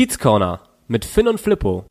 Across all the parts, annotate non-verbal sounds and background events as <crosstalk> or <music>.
Kiez Corner mit Finn und Flippo.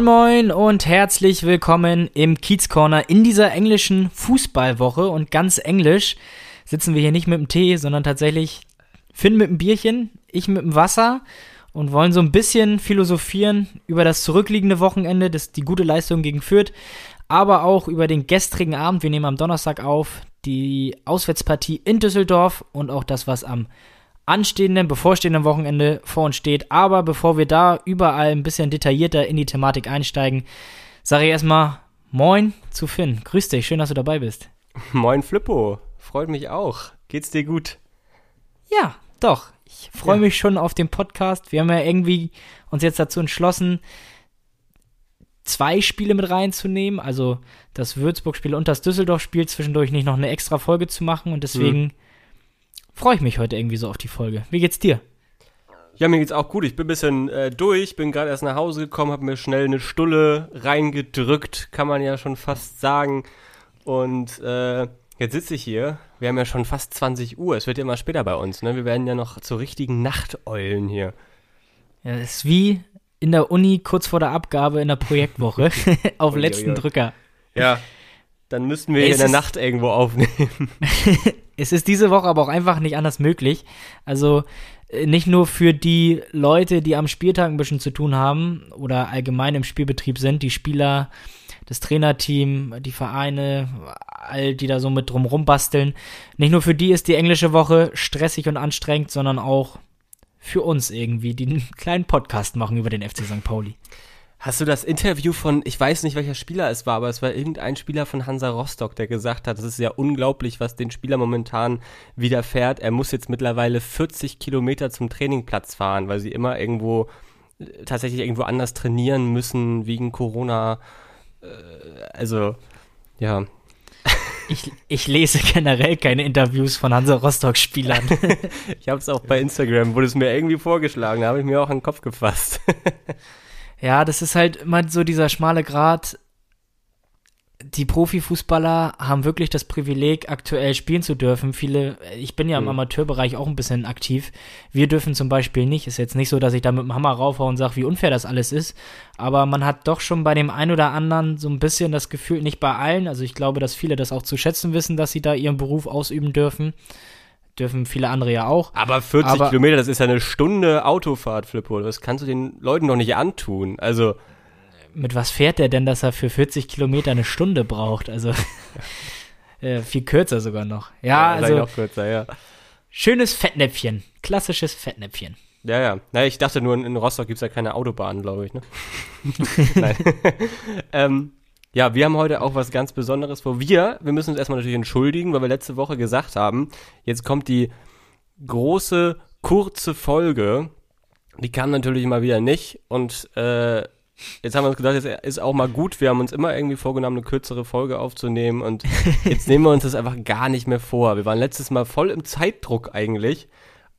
Moin Moin und herzlich willkommen im Kiez Corner in dieser englischen Fußballwoche. Und ganz englisch sitzen wir hier nicht mit dem Tee, sondern tatsächlich Finn mit dem Bierchen, ich mit dem Wasser und wollen so ein bisschen philosophieren über das zurückliegende Wochenende, das, die gute Leistung gegen Fürth, aber auch über den gestrigen Abend. Wir nehmen am Donnerstag auf die Auswärtspartie in Düsseldorf und auch das, was am anstehenden, bevorstehenden Wochenende vor uns steht. Aber bevor wir da überall ein bisschen detaillierter in die Thematik einsteigen, sage ich erstmal Moin zu Finn. Grüß dich, schön, dass du dabei bist. Moin Flippo, freut mich auch. Geht's dir gut? Ja, doch. Ich freue ja. mich schon auf den Podcast. Wir haben ja irgendwie uns jetzt dazu entschlossen, zwei Spiele mit reinzunehmen, also das Würzburg-Spiel und das Düsseldorf-Spiel zwischendurch nicht noch eine extra Folge zu machen und deswegen mhm freue ich mich heute irgendwie so auf die Folge. Wie geht's dir? Ja, mir geht's auch gut. Ich bin ein bisschen äh, durch, bin gerade erst nach Hause gekommen, habe mir schnell eine Stulle reingedrückt, kann man ja schon fast sagen. Und äh, jetzt sitze ich hier. Wir haben ja schon fast 20 Uhr. Es wird ja immer später bei uns, ne? Wir werden ja noch zu richtigen Nachteulen hier. Ja, das ist wie in der Uni kurz vor der Abgabe in der Projektwoche <laughs> auf letzten Drücker. Ja, dann müssten wir es in der Nacht irgendwo aufnehmen. <laughs> es ist diese Woche aber auch einfach nicht anders möglich. Also äh, nicht nur für die Leute, die am Spieltag ein bisschen zu tun haben oder allgemein im Spielbetrieb sind, die Spieler, das Trainerteam, die Vereine, all die da so mit drumrum basteln. Nicht nur für die ist die englische Woche stressig und anstrengend, sondern auch für uns irgendwie, die einen kleinen Podcast machen über den FC St. Pauli. Hast du das Interview von, ich weiß nicht, welcher Spieler es war, aber es war irgendein Spieler von Hansa Rostock, der gesagt hat, es ist ja unglaublich, was den Spieler momentan widerfährt. Er muss jetzt mittlerweile 40 Kilometer zum Trainingplatz fahren, weil sie immer irgendwo, äh, tatsächlich irgendwo anders trainieren müssen wegen Corona. Äh, also, ja. Ich, ich lese generell keine Interviews von Hansa Rostock-Spielern. <laughs> ich habe es auch bei Instagram, wurde es mir irgendwie vorgeschlagen, da habe ich mir auch an den Kopf gefasst. <laughs> Ja, das ist halt immer so dieser schmale Grat. Die Profifußballer haben wirklich das Privileg, aktuell spielen zu dürfen. Viele, ich bin ja im mhm. Amateurbereich auch ein bisschen aktiv. Wir dürfen zum Beispiel nicht. Ist jetzt nicht so, dass ich da mit dem Hammer raufhaue und sage, wie unfair das alles ist. Aber man hat doch schon bei dem einen oder anderen so ein bisschen das Gefühl, nicht bei allen. Also ich glaube, dass viele das auch zu schätzen wissen, dass sie da ihren Beruf ausüben dürfen dürfen viele andere ja auch. Aber 40 aber, Kilometer, das ist ja eine Stunde Autofahrt, Flippo. Das kannst du den Leuten doch nicht antun. Also. Mit was fährt der denn, dass er für 40 Kilometer eine Stunde braucht? Also <laughs> <laughs> äh, viel kürzer sogar noch. Ja, ja also. Noch kürzer, ja. Schönes Fettnäpfchen. Klassisches Fettnäpfchen. Ja, ja. Naja, ich dachte nur, in, in Rostock gibt es ja keine Autobahnen, glaube ich, ne? <laughs> Nein. ähm, ja, wir haben heute auch was ganz Besonderes vor. Wir, wir müssen uns erstmal natürlich entschuldigen, weil wir letzte Woche gesagt haben, jetzt kommt die große, kurze Folge. Die kam natürlich mal wieder nicht. Und äh, jetzt haben wir uns gedacht, jetzt ist auch mal gut. Wir haben uns immer irgendwie vorgenommen, eine kürzere Folge aufzunehmen. Und <laughs> jetzt nehmen wir uns das einfach gar nicht mehr vor. Wir waren letztes Mal voll im Zeitdruck eigentlich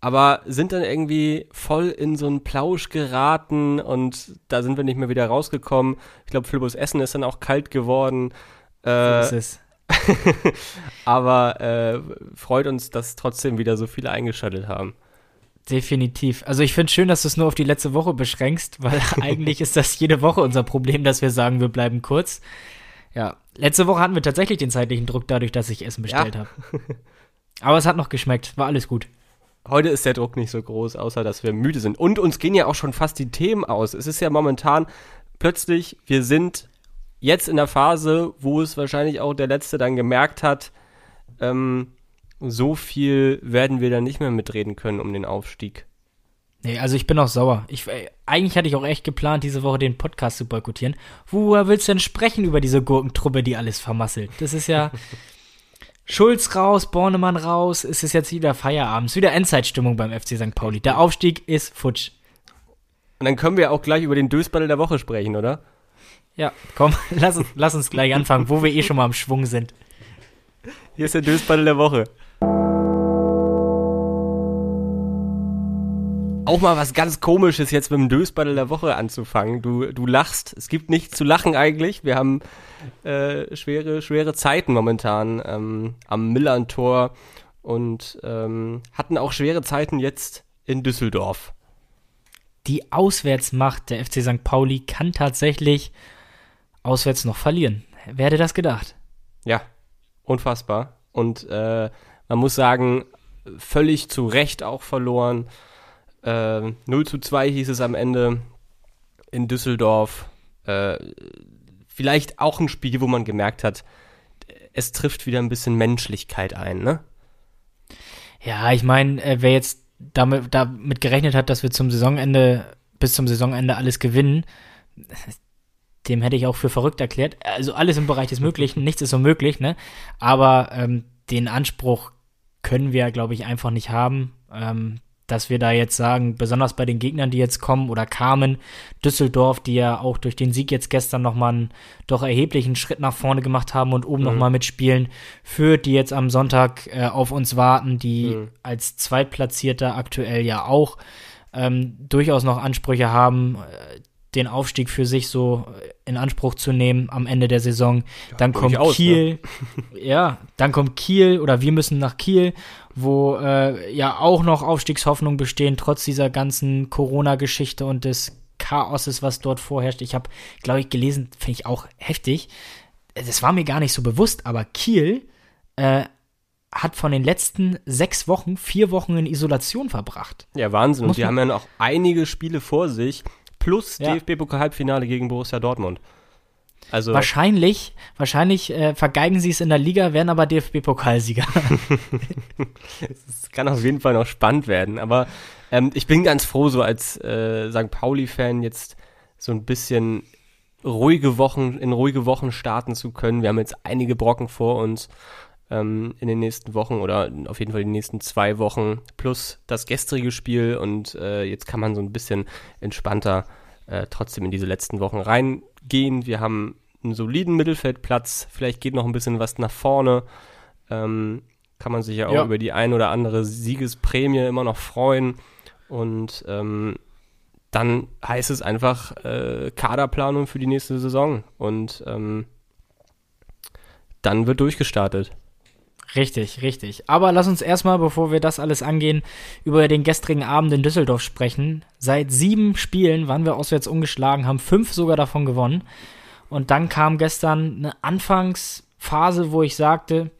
aber sind dann irgendwie voll in so einen Plausch geraten und da sind wir nicht mehr wieder rausgekommen. Ich glaube, Philippus Essen ist dann auch kalt geworden. Äh, so ist es. <laughs> aber äh, freut uns, dass trotzdem wieder so viele eingeschaltet haben. Definitiv. Also ich finde schön, dass du es nur auf die letzte Woche beschränkst, weil <laughs> eigentlich ist das jede Woche unser Problem, dass wir sagen, wir bleiben kurz. Ja, letzte Woche hatten wir tatsächlich den zeitlichen Druck dadurch, dass ich Essen bestellt ja. habe. Aber es hat noch geschmeckt, war alles gut. Heute ist der Druck nicht so groß, außer dass wir müde sind. Und uns gehen ja auch schon fast die Themen aus. Es ist ja momentan plötzlich, wir sind jetzt in der Phase, wo es wahrscheinlich auch der Letzte dann gemerkt hat, ähm, so viel werden wir dann nicht mehr mitreden können um den Aufstieg. Nee, also ich bin auch sauer. Ich, äh, eigentlich hatte ich auch echt geplant, diese Woche den Podcast zu boykottieren. Worüber willst du denn sprechen über diese Gurkentruppe, die alles vermasselt? Das ist ja, <laughs> Schulz raus, Bornemann raus, es ist jetzt wieder Feierabend, es ist wieder Endzeitstimmung beim FC St. Pauli. Der Aufstieg ist futsch. Und dann können wir auch gleich über den Dösbattle der Woche sprechen, oder? Ja, komm, <laughs> lass uns, lass uns gleich anfangen, wo wir eh schon mal am Schwung sind. Hier ist der Dösbattle der Woche. Auch mal was ganz Komisches jetzt mit dem Dösbattle der Woche anzufangen. Du, du lachst. Es gibt nichts zu lachen eigentlich. Wir haben äh, schwere, schwere Zeiten momentan ähm, am Millern-Tor und ähm, hatten auch schwere Zeiten jetzt in Düsseldorf. Die Auswärtsmacht der FC St. Pauli kann tatsächlich auswärts noch verlieren. Wer hätte das gedacht? Ja, unfassbar. Und äh, man muss sagen, völlig zu Recht auch verloren. Äh, 0 zu 2 hieß es am Ende in Düsseldorf. Äh, vielleicht auch ein Spiel, wo man gemerkt hat, es trifft wieder ein bisschen Menschlichkeit ein, ne? Ja, ich meine, äh, wer jetzt damit, damit gerechnet hat, dass wir zum Saisonende, bis zum Saisonende alles gewinnen, <laughs> dem hätte ich auch für verrückt erklärt. Also alles im Bereich des Möglichen, <laughs> nichts ist unmöglich, ne? Aber ähm, den Anspruch können wir, glaube ich, einfach nicht haben. Ähm, dass wir da jetzt sagen, besonders bei den Gegnern, die jetzt kommen oder kamen, Düsseldorf, die ja auch durch den Sieg jetzt gestern nochmal einen doch erheblichen Schritt nach vorne gemacht haben und oben mhm. nochmal mitspielen, für die jetzt am Sonntag äh, auf uns warten, die mhm. als Zweitplatzierter aktuell ja auch ähm, durchaus noch Ansprüche haben, äh, den Aufstieg für sich so in Anspruch zu nehmen am Ende der Saison. Ja, dann kommt aus, Kiel, ne? <laughs> ja, dann kommt Kiel oder wir müssen nach Kiel, wo äh, ja auch noch Aufstiegshoffnungen bestehen, trotz dieser ganzen Corona-Geschichte und des Chaoses, was dort vorherrscht. Ich habe, glaube ich, gelesen, finde ich auch heftig. Das war mir gar nicht so bewusst, aber Kiel äh, hat von den letzten sechs Wochen vier Wochen in Isolation verbracht. Ja, Wahnsinn. Und die haben ja noch einige Spiele vor sich plus ja. DFB-Pokal-Halbfinale gegen Borussia Dortmund. Also wahrscheinlich, wahrscheinlich äh, vergeigen sie es in der Liga, werden aber DFB-Pokalsieger. <laughs> Es kann auf jeden Fall noch spannend werden. Aber ähm, ich bin ganz froh, so als äh, St. Pauli-Fan jetzt so ein bisschen ruhige Wochen, in ruhige Wochen starten zu können. Wir haben jetzt einige Brocken vor uns ähm, in den nächsten Wochen oder auf jeden Fall die nächsten zwei Wochen plus das gestrige Spiel und äh, jetzt kann man so ein bisschen entspannter äh, trotzdem in diese letzten Wochen reingehen. Wir haben einen soliden Mittelfeldplatz, vielleicht geht noch ein bisschen was nach vorne. Ähm, kann man sich ja auch ja. über die ein oder andere Siegesprämie immer noch freuen. Und ähm, dann heißt es einfach äh, Kaderplanung für die nächste Saison. Und ähm, dann wird durchgestartet. Richtig, richtig. Aber lass uns erstmal, bevor wir das alles angehen, über den gestrigen Abend in Düsseldorf sprechen. Seit sieben Spielen waren wir auswärts ungeschlagen, haben fünf sogar davon gewonnen. Und dann kam gestern eine Anfangsphase, wo ich sagte,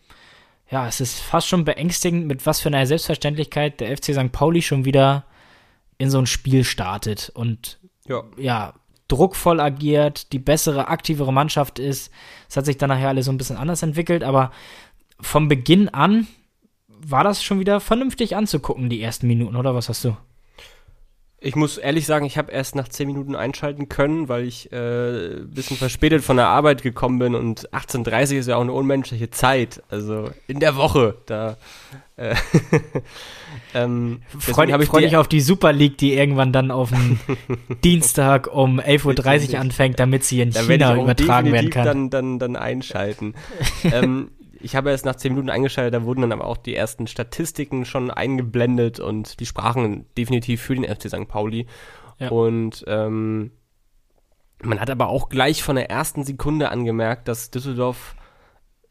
ja, es ist fast schon beängstigend, mit was für einer Selbstverständlichkeit der FC St. Pauli schon wieder in so ein Spiel startet und ja, ja druckvoll agiert, die bessere, aktivere Mannschaft ist. Es hat sich dann nachher alles so ein bisschen anders entwickelt, aber vom Beginn an war das schon wieder vernünftig anzugucken, die ersten Minuten, oder was hast du? Ich muss ehrlich sagen, ich habe erst nach 10 Minuten einschalten können, weil ich äh, ein bisschen verspätet von der Arbeit gekommen bin und 18.30 ist ja auch eine unmenschliche Zeit. Also in der Woche. Da äh, <laughs> ähm, Freu, ich freu dich auf die Super League, die irgendwann dann auf dem <laughs> Dienstag um 11.30 Uhr anfängt, damit sie in China übertragen werden kann. Dann, dann, dann einschalten. <laughs> ähm, ich habe erst nach zehn Minuten eingeschaltet, da wurden dann aber auch die ersten Statistiken schon eingeblendet und die sprachen definitiv für den FC St. Pauli. Ja. Und ähm, man hat aber auch gleich von der ersten Sekunde angemerkt, dass Düsseldorf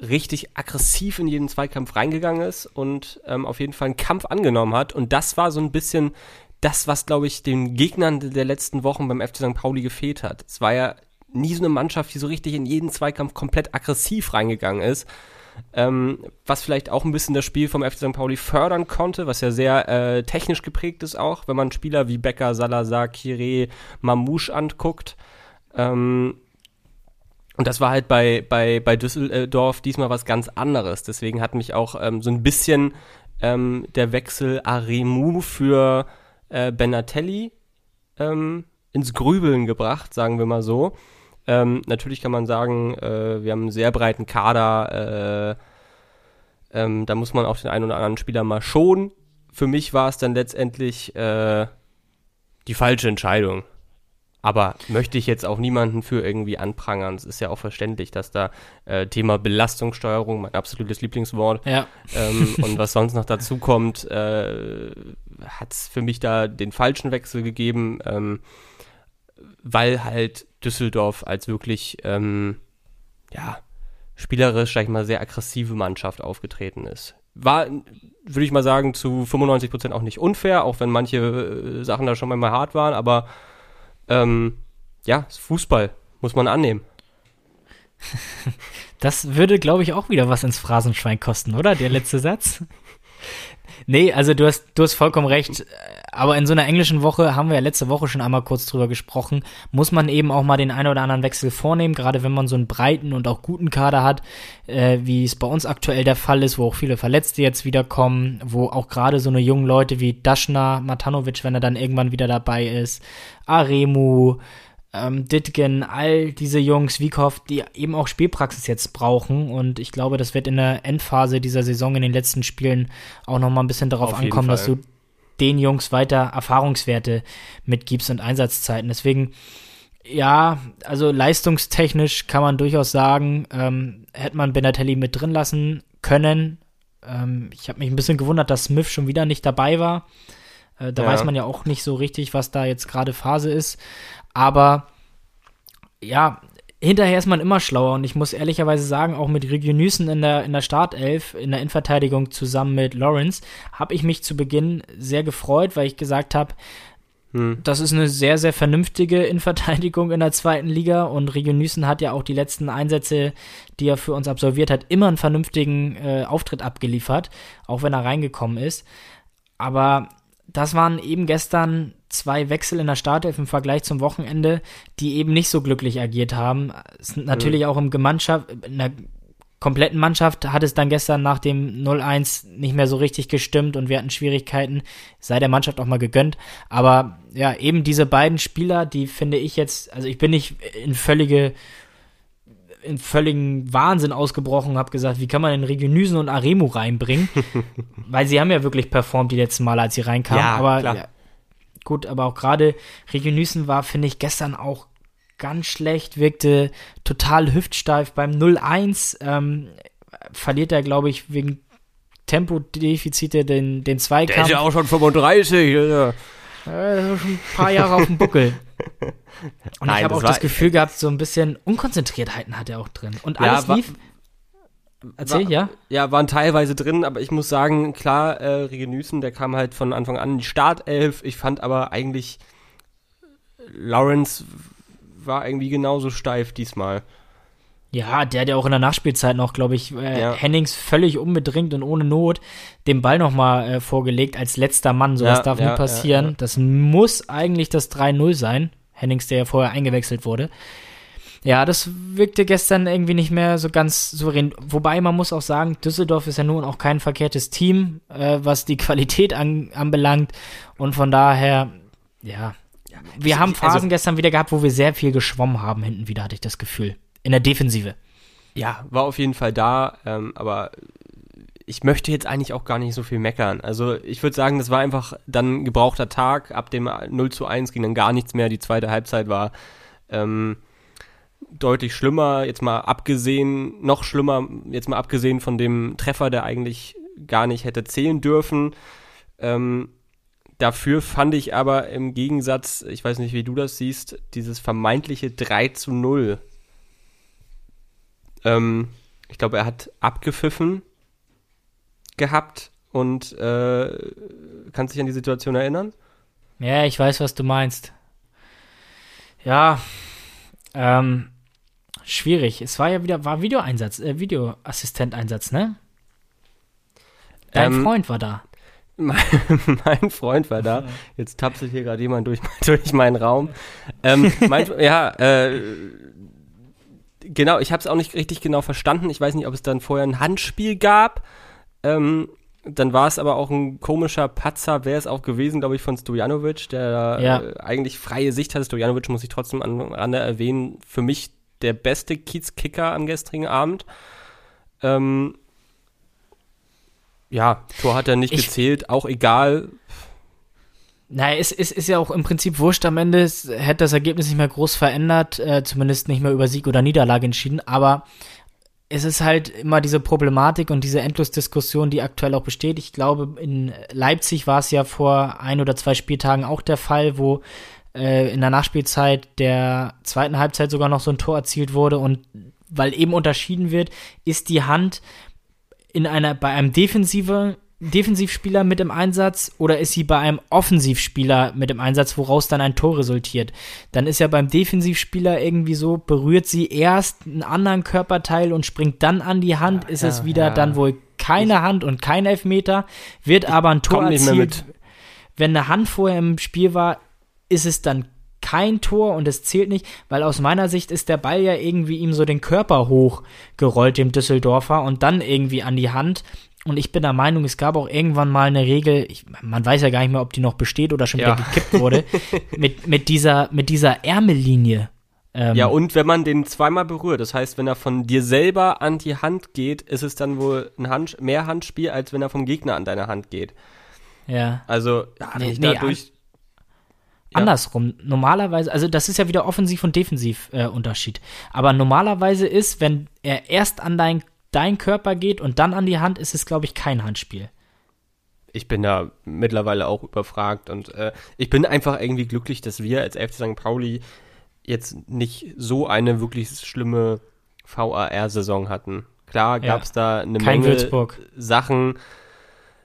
richtig aggressiv in jeden Zweikampf reingegangen ist und ähm, auf jeden Fall einen Kampf angenommen hat. Und das war so ein bisschen das, was, glaube ich, den Gegnern der letzten Wochen beim FC St. Pauli gefehlt hat. Es war ja nie so eine Mannschaft, die so richtig in jeden Zweikampf komplett aggressiv reingegangen ist, ähm, was vielleicht auch ein bisschen das Spiel vom FC St. Pauli fördern konnte, was ja sehr äh, technisch geprägt ist auch, wenn man Spieler wie Becker, Salazar, Kire, Mamouche anguckt. Ähm, und das war halt bei, bei, bei Düsseldorf diesmal was ganz anderes. Deswegen hat mich auch ähm, so ein bisschen ähm, der Wechsel Aremu für äh, Benatelli ähm, ins Grübeln gebracht, sagen wir mal so. Ähm, natürlich kann man sagen, äh, wir haben einen sehr breiten Kader. Äh, ähm, da muss man auch den einen oder anderen Spieler mal schonen. Für mich war es dann letztendlich äh, die falsche Entscheidung. Aber möchte ich jetzt auch niemanden für irgendwie anprangern. Es ist ja auch verständlich, dass da äh, Thema Belastungssteuerung, mein absolutes Lieblingswort, Ja. ähm, <laughs> und was sonst noch dazu kommt, äh, hat es für mich da den falschen Wechsel gegeben, ähm, weil halt Düsseldorf als wirklich, ähm, ja, spielerisch, sag ich mal, sehr aggressive Mannschaft aufgetreten ist. War, würde ich mal sagen, zu 95 Prozent auch nicht unfair, auch wenn manche äh, Sachen da schon mal hart waren, aber ähm, ja, Fußball, muss man annehmen. <laughs> Das würde, glaube ich, auch wieder was ins Phrasenschwein kosten, oder? Der letzte Satz. <laughs> Nee, also du hast, du hast vollkommen recht. Aber in so einer englischen Woche haben wir ja letzte Woche schon einmal kurz drüber gesprochen, muss man eben auch mal den einen oder anderen Wechsel vornehmen, gerade wenn man so einen breiten und auch guten Kader hat, äh, wie es bei uns aktuell der Fall ist, wo auch viele Verletzte jetzt wiederkommen, wo auch gerade so eine jungen Leute wie Daschner, Matanovic, wenn er dann irgendwann wieder dabei ist, Aremu, ähm, Ditgen, all diese Jungs, Wiekow, die eben auch Spielpraxis jetzt brauchen. Und ich glaube, das wird in der Endphase dieser Saison in den letzten Spielen auch nochmal ein bisschen darauf Auf ankommen, dass du den Jungs weiter Erfahrungswerte mitgibst und Einsatzzeiten. Deswegen, ja, also leistungstechnisch kann man durchaus sagen, ähm, hätte man Benatelli mit drin lassen können. Ähm, ich habe mich ein bisschen gewundert, dass Smith schon wieder nicht dabei war. Äh, da Ja. weiß man ja auch nicht so richtig, was da jetzt gerade Phase ist. Aber ja, hinterher ist man immer schlauer und ich muss ehrlicherweise sagen, auch mit Regionüssen in der, in der Startelf, in der Innenverteidigung zusammen mit Lawrence, habe ich mich zu Beginn sehr gefreut, weil ich gesagt habe, Hm. das ist eine sehr, sehr vernünftige Innenverteidigung in der zweiten Liga und Regionüssen hat ja auch die letzten Einsätze, die er für uns absolviert hat, immer einen vernünftigen äh, Auftritt abgeliefert, auch wenn er reingekommen ist. Aber das waren eben gestern zwei Wechsel in der Startelf im Vergleich zum Wochenende, die eben nicht so glücklich agiert haben. Natürlich auch im Gemeinschaft, in der kompletten Mannschaft hat es dann gestern nach dem 0-1 nicht mehr so richtig gestimmt und wir hatten Schwierigkeiten. Sei der Mannschaft auch mal gegönnt. Aber ja, eben diese beiden Spieler, die finde ich jetzt, also ich bin nicht in völlige in völligen Wahnsinn ausgebrochen und habe gesagt, wie kann man denn Regionüsen und Aremu reinbringen? <laughs> Weil sie haben ja wirklich performt die letzten Male, als sie reinkamen. Ja, aber klar. ja, gut, aber auch gerade Regionüsen war, finde ich, gestern auch ganz schlecht, wirkte total hüftsteif beim 0-1. Ähm, verliert er, glaube ich, wegen Tempodefizite den, den Zweikampf. auch schon 35. Ja. Äh, schon ein paar Jahre auf dem Buckel. <laughs> Und Nein, ich habe auch war- das Gefühl gehabt, so ein bisschen Unkonzentriertheiten hat er auch drin. Und Ja, alles wa- lief. Erzähl, War- ja? Ja, waren teilweise drin, aber ich muss sagen, klar, äh, Regenüßen, der kam halt von Anfang an in die Startelf. Ich fand aber eigentlich, Lawrence war irgendwie genauso steif diesmal. Ja, der hat ja auch in der Nachspielzeit noch, glaube ich, äh, Ja. Hennings völlig unbedingt und ohne Not den Ball nochmal äh, vorgelegt als letzter Mann. Sowas Ja, darf ja, nie passieren. Das muss eigentlich das 3-0 sein. Hennings, der ja vorher eingewechselt wurde. Ja, das wirkte gestern irgendwie nicht mehr so ganz souverän. Wobei man muss auch sagen, Düsseldorf ist ja nun auch kein verkehrtes Team, äh, was die <laughs> Qualität an, anbelangt. Und von daher, ja. Wir haben also- Phasen gestern wieder gehabt, wo wir sehr viel geschwommen haben, hinten wieder, hatte ich das Gefühl. In der Defensive. Ja, war auf jeden Fall da, ähm, aber ich möchte jetzt eigentlich auch gar nicht so viel meckern. Also ich würde sagen, das war einfach dann ein gebrauchter Tag. Ab dem 0 zu 1 ging dann gar nichts mehr. Die zweite Halbzeit war ähm, deutlich schlimmer. Jetzt mal abgesehen, noch schlimmer, jetzt mal abgesehen von dem Treffer, der eigentlich gar nicht hätte zählen dürfen. Ähm, dafür fand ich aber im Gegensatz, ich weiß nicht, wie du das siehst, dieses vermeintliche 3 zu 0 ähm, ich glaube, er hat abgepfiffen gehabt und äh, kannst dich an die Situation erinnern? Ja, ich weiß, was du meinst. Ja, ähm, schwierig. Es war ja wieder, war Videoeinsatz, äh, Videoassistenteinsatz, ne? Dein Ähm, Freund war da. <laughs> Mein, mein Freund war da. <laughs> Jetzt tapselt hier gerade jemand durch, <laughs> durch meinen Raum. Ähm, mein, ja, äh, genau, ich habe es auch nicht richtig genau verstanden. Ich weiß nicht, ob es dann vorher ein Handspiel gab. Ähm, dann war es aber auch ein komischer Patzer, wäre es auch gewesen, glaube ich, von Stojanovic, der Ja. äh, eigentlich freie Sicht hatte. Stojanovic muss ich trotzdem an, an erwähnen, für mich der beste Kiezkicker am gestrigen Abend. Ähm, ja, Tor hat er nicht Ich- gezählt, auch egal. Naja, es ist, ist ja auch im Prinzip wurscht am Ende. Es hätte das Ergebnis nicht mehr groß verändert, äh, zumindest nicht mehr über Sieg oder Niederlage entschieden. Aber es ist halt immer diese Problematik und diese Endlosdiskussion, die aktuell auch besteht. Ich glaube, in Leipzig war es ja vor ein oder zwei Spieltagen auch der Fall, wo äh, in der Nachspielzeit der zweiten Halbzeit sogar noch so ein Tor erzielt wurde und weil eben unterschieden wird, ist die Hand in einer bei einem defensive Defensivspieler mit im Einsatz oder ist sie bei einem Offensivspieler mit im Einsatz, woraus dann ein Tor resultiert? Dann ist ja beim Defensivspieler irgendwie so, berührt sie erst einen anderen Körperteil und springt dann an die Hand, ist ja, es wieder ja. dann wohl keine ich Hand und kein Elfmeter, wird aber ein Tor erzielt. Wenn eine Hand vorher im Spiel war, ist es dann kein Tor und es zählt nicht, weil aus meiner Sicht ist der Ball ja irgendwie ihm so den Körper hochgerollt, dem Düsseldorfer, und dann irgendwie an die Hand. Und ich bin der Meinung, es gab auch irgendwann mal eine Regel, ich, man weiß ja gar nicht mehr, ob die noch besteht oder schon ja. wieder gekippt wurde, <laughs> mit, mit, dieser, mit dieser Ärmellinie. Ähm, ja, und wenn man den zweimal berührt, das heißt, wenn er von dir selber an die Hand geht, ist es dann wohl ein Hand, mehr Handspiel, als wenn er vom Gegner an deine Hand geht. Ja. Also, ja, nee, nee, dadurch. Ja. Andersrum. Normalerweise, also das ist ja wieder Offensiv- und Defensiv-Unterschied. Äh, Aber normalerweise ist, wenn er erst an dein, dein Körper geht und dann an die Hand, ist es, glaube ich, kein Handspiel. Ich bin da mittlerweile auch überfragt und äh, ich bin einfach irgendwie glücklich, dass wir als FC St. Pauli jetzt nicht so eine wirklich schlimme VAR-Saison hatten. Klar gab es ja. da eine Menge Würzburg. Sachen,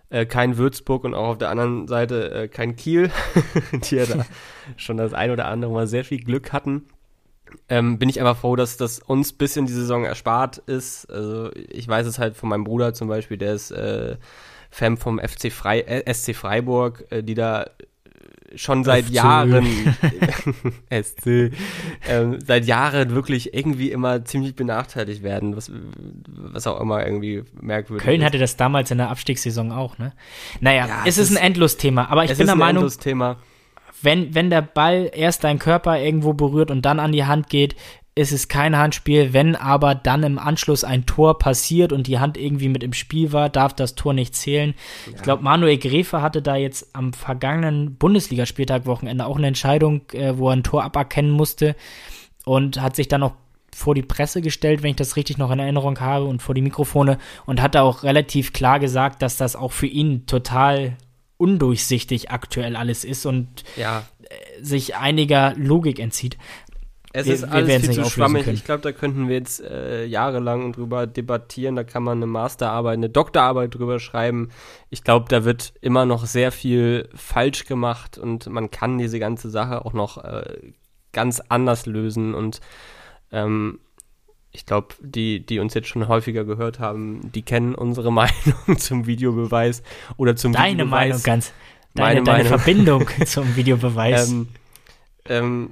äh, kein Würzburg und auch auf der anderen Seite äh, kein Kiel, <laughs> die ja da <laughs> schon das ein oder andere Mal sehr viel Glück hatten. Ähm, bin ich einfach froh, dass das uns ein bisschen die Saison erspart ist. Also ich weiß es halt von meinem Bruder zum Beispiel, der ist äh, Fan vom FC Frei, äh, SC Freiburg, äh, die da schon seit FC. Jahren <laughs> <laughs> SC, ähm, seit Jahren wirklich irgendwie immer ziemlich benachteiligt werden, was, was auch immer irgendwie merkwürdig Köln ist. hatte das damals in der Abstiegssaison auch, ne? Naja, ja, es, es ist ein Endlosthema, aber ich bin der Meinung, wenn, wenn der Ball erst deinen Körper irgendwo berührt und dann an die Hand geht, ist es kein Handspiel. Wenn aber dann im Anschluss ein Tor passiert und die Hand irgendwie mit im Spiel war, darf das Tor nicht zählen. Ja. Ich glaube, Manuel Gräfe hatte da jetzt am vergangenen Bundesligaspieltag Wochenende auch eine Entscheidung, äh, wo er ein Tor aberkennen musste und hat sich dann noch vor die Presse gestellt, wenn ich das richtig noch in Erinnerung habe, und vor die Mikrofone und hat da auch relativ klar gesagt, dass das auch für ihn total undurchsichtig aktuell alles ist und ja. Äh, sich einiger Logik entzieht. Es wir, ist alles viel zu schwammig. Ich glaube, da könnten wir jetzt äh, jahrelang drüber debattieren. Da kann man eine Masterarbeit, eine Doktorarbeit drüber schreiben. Ich glaube, da wird immer noch sehr viel falsch gemacht und man kann diese ganze Sache auch noch äh, ganz anders lösen. Und ähm, ich glaube, die, die uns jetzt schon häufiger gehört haben, die kennen unsere <laughs> Meinung zum Videobeweis oder zum Deine Videobeweis. Meinung ganz. Deine, deine Meinung. Verbindung <laughs> zum Videobeweis. ähm, ähm,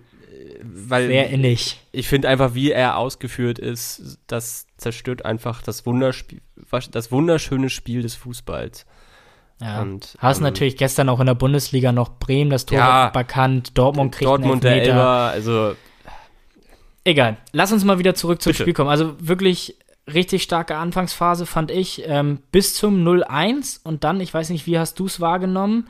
weil Sehr innig. Ich finde einfach, wie er ausgeführt ist, das zerstört einfach das, Wunderspiel, das wunderschöne Spiel des Fußballs. Ja. Und, Hast ähm, natürlich gestern auch in der Bundesliga noch Bremen das Tor ja, bekannt, Dortmund kriegt Dortmund einen Elber, also Egal, lass uns mal wieder zurück zum Bitte. Spiel kommen. Also wirklich richtig starke Anfangsphase fand ich ähm, bis zum 0-1 und dann, ich weiß nicht, wie hast du es wahrgenommen?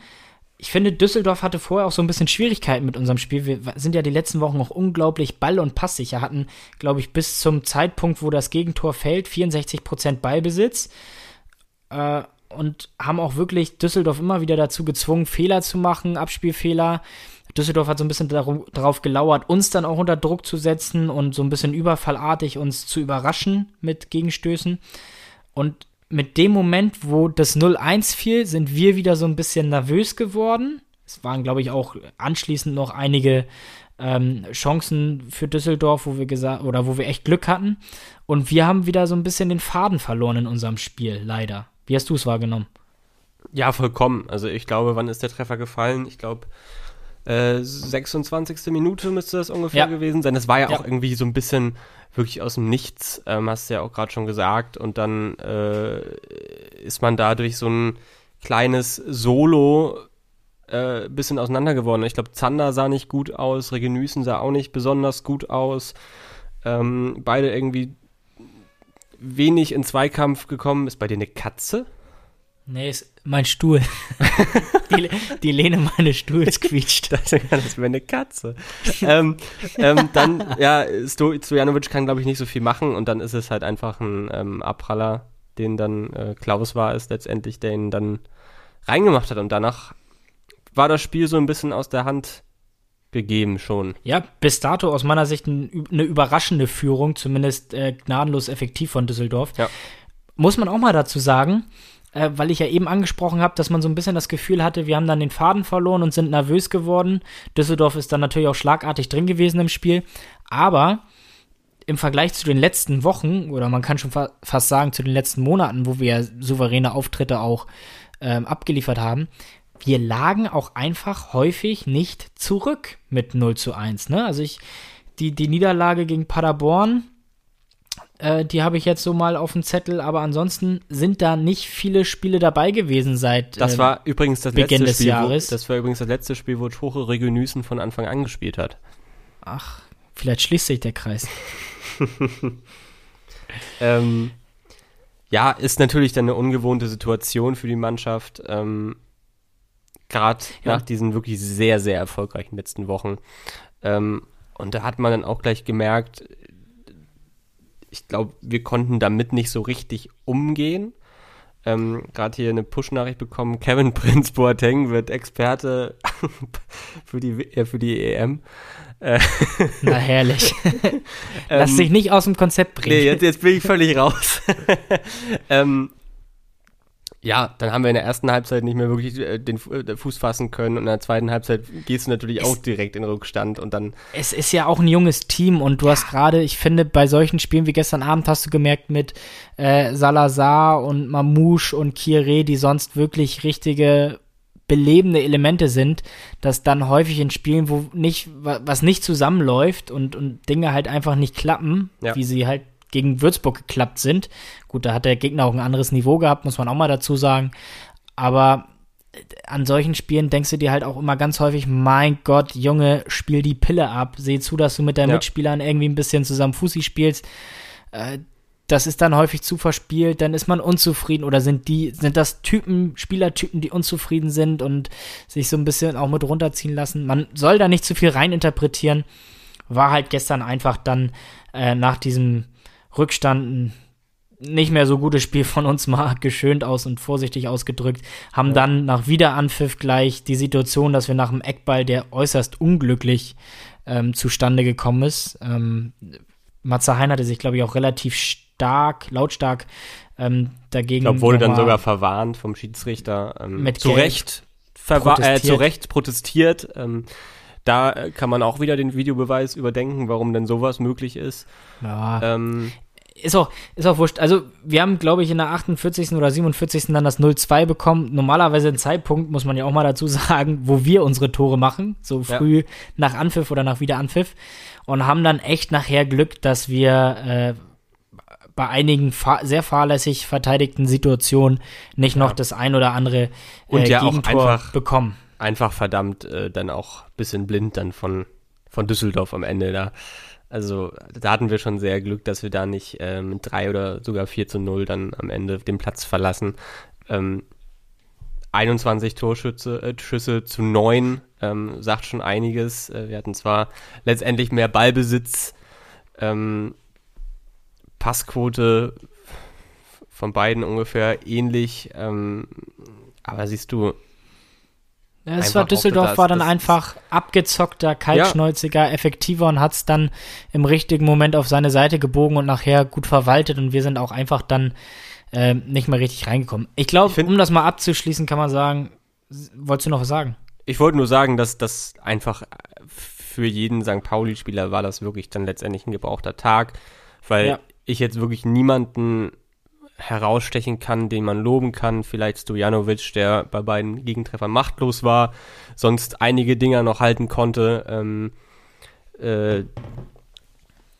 ich finde, Düsseldorf hatte vorher auch so ein bisschen Schwierigkeiten mit unserem Spiel. Wir sind ja die letzten Wochen auch unglaublich ball- und passsicher. Hatten, glaube ich, bis zum Zeitpunkt, wo das Gegentor fällt, 64% Ballbesitz. Äh, und haben auch wirklich Düsseldorf immer wieder dazu gezwungen, Fehler zu machen, Abspielfehler. Düsseldorf hat so ein bisschen darauf gelauert, uns dann auch unter Druck zu setzen und so ein bisschen überfallartig uns zu überraschen mit Gegenstößen. Und mit dem Moment, wo das 0-1 fiel, sind wir wieder so ein bisschen nervös geworden. Es waren, glaube ich, auch anschließend noch einige ähm, Chancen für Düsseldorf, wo wir gesagt oder wo wir echt Glück hatten. Und wir haben wieder so ein bisschen den Faden verloren in unserem Spiel, leider. Wie hast du es wahrgenommen? Ja, vollkommen. Also ich glaube, wann ist der Treffer gefallen? Ich glaube, äh, 26. Minute müsste das ungefähr ja. gewesen sein. Das war ja, ja, auch irgendwie so ein bisschen wirklich aus dem Nichts, ähm, hast du ja auch gerade schon gesagt. Und dann äh, ist man dadurch so ein kleines Solo äh, bisschen auseinander geworden. Ich glaube, Zander sah nicht gut aus, Regenüßen sah auch nicht besonders gut aus. Ähm, beide irgendwie wenig in Zweikampf gekommen. Ist bei dir eine Katze? Nee, ist mein Stuhl. <laughs> die, die Lehne meines Stuhls quietscht. Das, das wäre eine Katze. ähm, ähm, dann, ja, Sto Stojanovic kann, glaube ich, nicht so viel machen und dann ist es halt einfach ein ähm, Abpraller, den dann äh, Klaus war es letztendlich, der ihn dann reingemacht hat und danach war das Spiel so ein bisschen aus der Hand gegeben schon. Ja, bis dato aus meiner Sicht ein, eine überraschende Führung, zumindest äh, gnadenlos effektiv von Düsseldorf. Ja. Muss man auch mal dazu sagen, äh, weil ich ja eben angesprochen habe, dass man so ein bisschen das Gefühl hatte, wir haben dann den Faden verloren und sind nervös geworden. Düsseldorf ist dann natürlich auch schlagartig drin gewesen im Spiel. Aber im Vergleich zu den letzten Wochen, oder man kann schon fa fast sagen zu den letzten Monaten, wo wir souveräne Auftritte auch ähm, abgeliefert haben, wir lagen auch einfach häufig nicht zurück mit 0 zu 1. Ne? Also ich, die, die Niederlage gegen Paderborn, äh, die habe ich jetzt so mal auf dem Zettel, aber ansonsten sind da nicht viele Spiele dabei gewesen seit Das äh, war übrigens das Beginn letzte des Spiel, Jahres. Wo, das war übrigens das letzte Spiel, wo Tore Regenüßen von Anfang an gespielt hat. Ach, vielleicht schließt sich der Kreis. <laughs> Ähm, ja, ist natürlich dann eine ungewohnte Situation für die Mannschaft. Ähm, Gerade Ja. nach diesen wirklich sehr, sehr erfolgreichen letzten Wochen. Ähm, und da hat man dann auch gleich gemerkt, ich glaube, wir konnten damit nicht so richtig umgehen. Ähm, Gerade hier eine Push-Nachricht bekommen, Kevin <laughs> Prinz Boateng wird Experte <laughs> für die, äh, für die EM. Na herrlich. <laughs> Lass Ähm, dich nicht aus dem Konzept bringen. Nee, jetzt, jetzt bin ich völlig raus. ähm, ja, dann haben wir in der ersten Halbzeit nicht mehr wirklich äh, den äh, Fuß fassen können und in der zweiten Halbzeit gehst du natürlich Es- auch direkt in Rückstand und dann, es ist ja auch ein junges Team und du hast gerade, ich finde, bei solchen Spielen wie gestern Abend hast du gemerkt mit äh, Salazar und Mamouche und Kieré, die sonst wirklich richtige belebende Elemente sind, dass dann häufig in Spielen, wo nicht, wa- was nicht zusammenläuft und, und Dinge halt einfach nicht klappen, Ja. wie sie halt gegen Würzburg geklappt sind. Gut, da hat der Gegner auch ein anderes Niveau gehabt, muss man auch mal dazu sagen. Aber an solchen Spielen denkst du dir halt auch immer ganz häufig, mein Gott, Junge, spiel die Pille ab. Seh zu, dass du mit deinen Ja. Mitspielern irgendwie ein bisschen zusammen Fussi spielst. Äh, das ist dann häufig zu verspielt, dann ist man unzufrieden oder sind die, sind das Typen, Spielertypen, die unzufrieden sind und sich so ein bisschen auch mit runterziehen lassen. Man soll da nicht zu viel reininterpretieren. War halt gestern einfach dann äh, nach diesem Rückstand ein nicht mehr so gutes Spiel von uns mal <laughs> geschönt aus und vorsichtig ausgedrückt, haben Ja. dann nach Wiederanpfiff gleich die Situation, dass wir nach dem Eckball, der äußerst unglücklich ähm, zustande gekommen ist, ähm, Matze Hein hatte sich, glaube ich, auch relativ stark, lautstark ähm, dagegen. ich glaube, wurde dann sogar verwarnt vom Schiedsrichter. Ähm, Mit zu Recht äh, protestiert. zu Recht protestiert. Ähm, da kann man auch wieder den Videobeweis überdenken, warum denn sowas möglich ist. Ja, Ähm, ist auch, ist auch wurscht. Also, wir haben, glaube ich, in der 48. oder 47. dann das 0-2 bekommen. Normalerweise ein Zeitpunkt, muss man ja auch mal dazu <laughs> sagen, wo wir unsere Tore machen. So Ja. früh nach Anpfiff oder nach Wiederanpfiff. Und haben dann echt nachher Glück, dass wir äh, bei einigen fa sehr fahrlässig verteidigten Situationen nicht noch Ja. das ein oder andere äh, Und ja auch Gegentor einfach- bekommen. einfach verdammt äh, dann auch ein bisschen blind dann von, von Düsseldorf am Ende da. Also da hatten wir schon sehr Glück, dass wir da nicht ähm, mit 3 oder sogar 4 zu 0 dann am Ende den Platz verlassen. Ähm, 21 Torschüsse äh, Schüsse zu 9 ähm, sagt schon einiges. Äh, wir hatten zwar letztendlich mehr Ballbesitz, ähm, Passquote von beiden ungefähr ähnlich, ähm, aber siehst du, Ja, es war Düsseldorf das- war dann einfach abgezockter, kaltschnäuziger, effektiver und hat es dann im richtigen Moment auf seine Seite gebogen und nachher gut verwaltet und wir sind auch einfach dann ähm, nicht mehr richtig reingekommen. Ich glaube, um das mal abzuschließen, kann man sagen, wolltest du noch was sagen? Ich wollte nur sagen, dass das einfach für jeden St. Pauli-Spieler war das wirklich dann letztendlich ein gebrauchter Tag, weil Ja. ich jetzt wirklich niemanden herausstechen kann, den man loben kann. Vielleicht Stojanovic, der bei beiden Gegentreffern machtlos war, sonst einige Dinger noch halten konnte. Ähm, äh,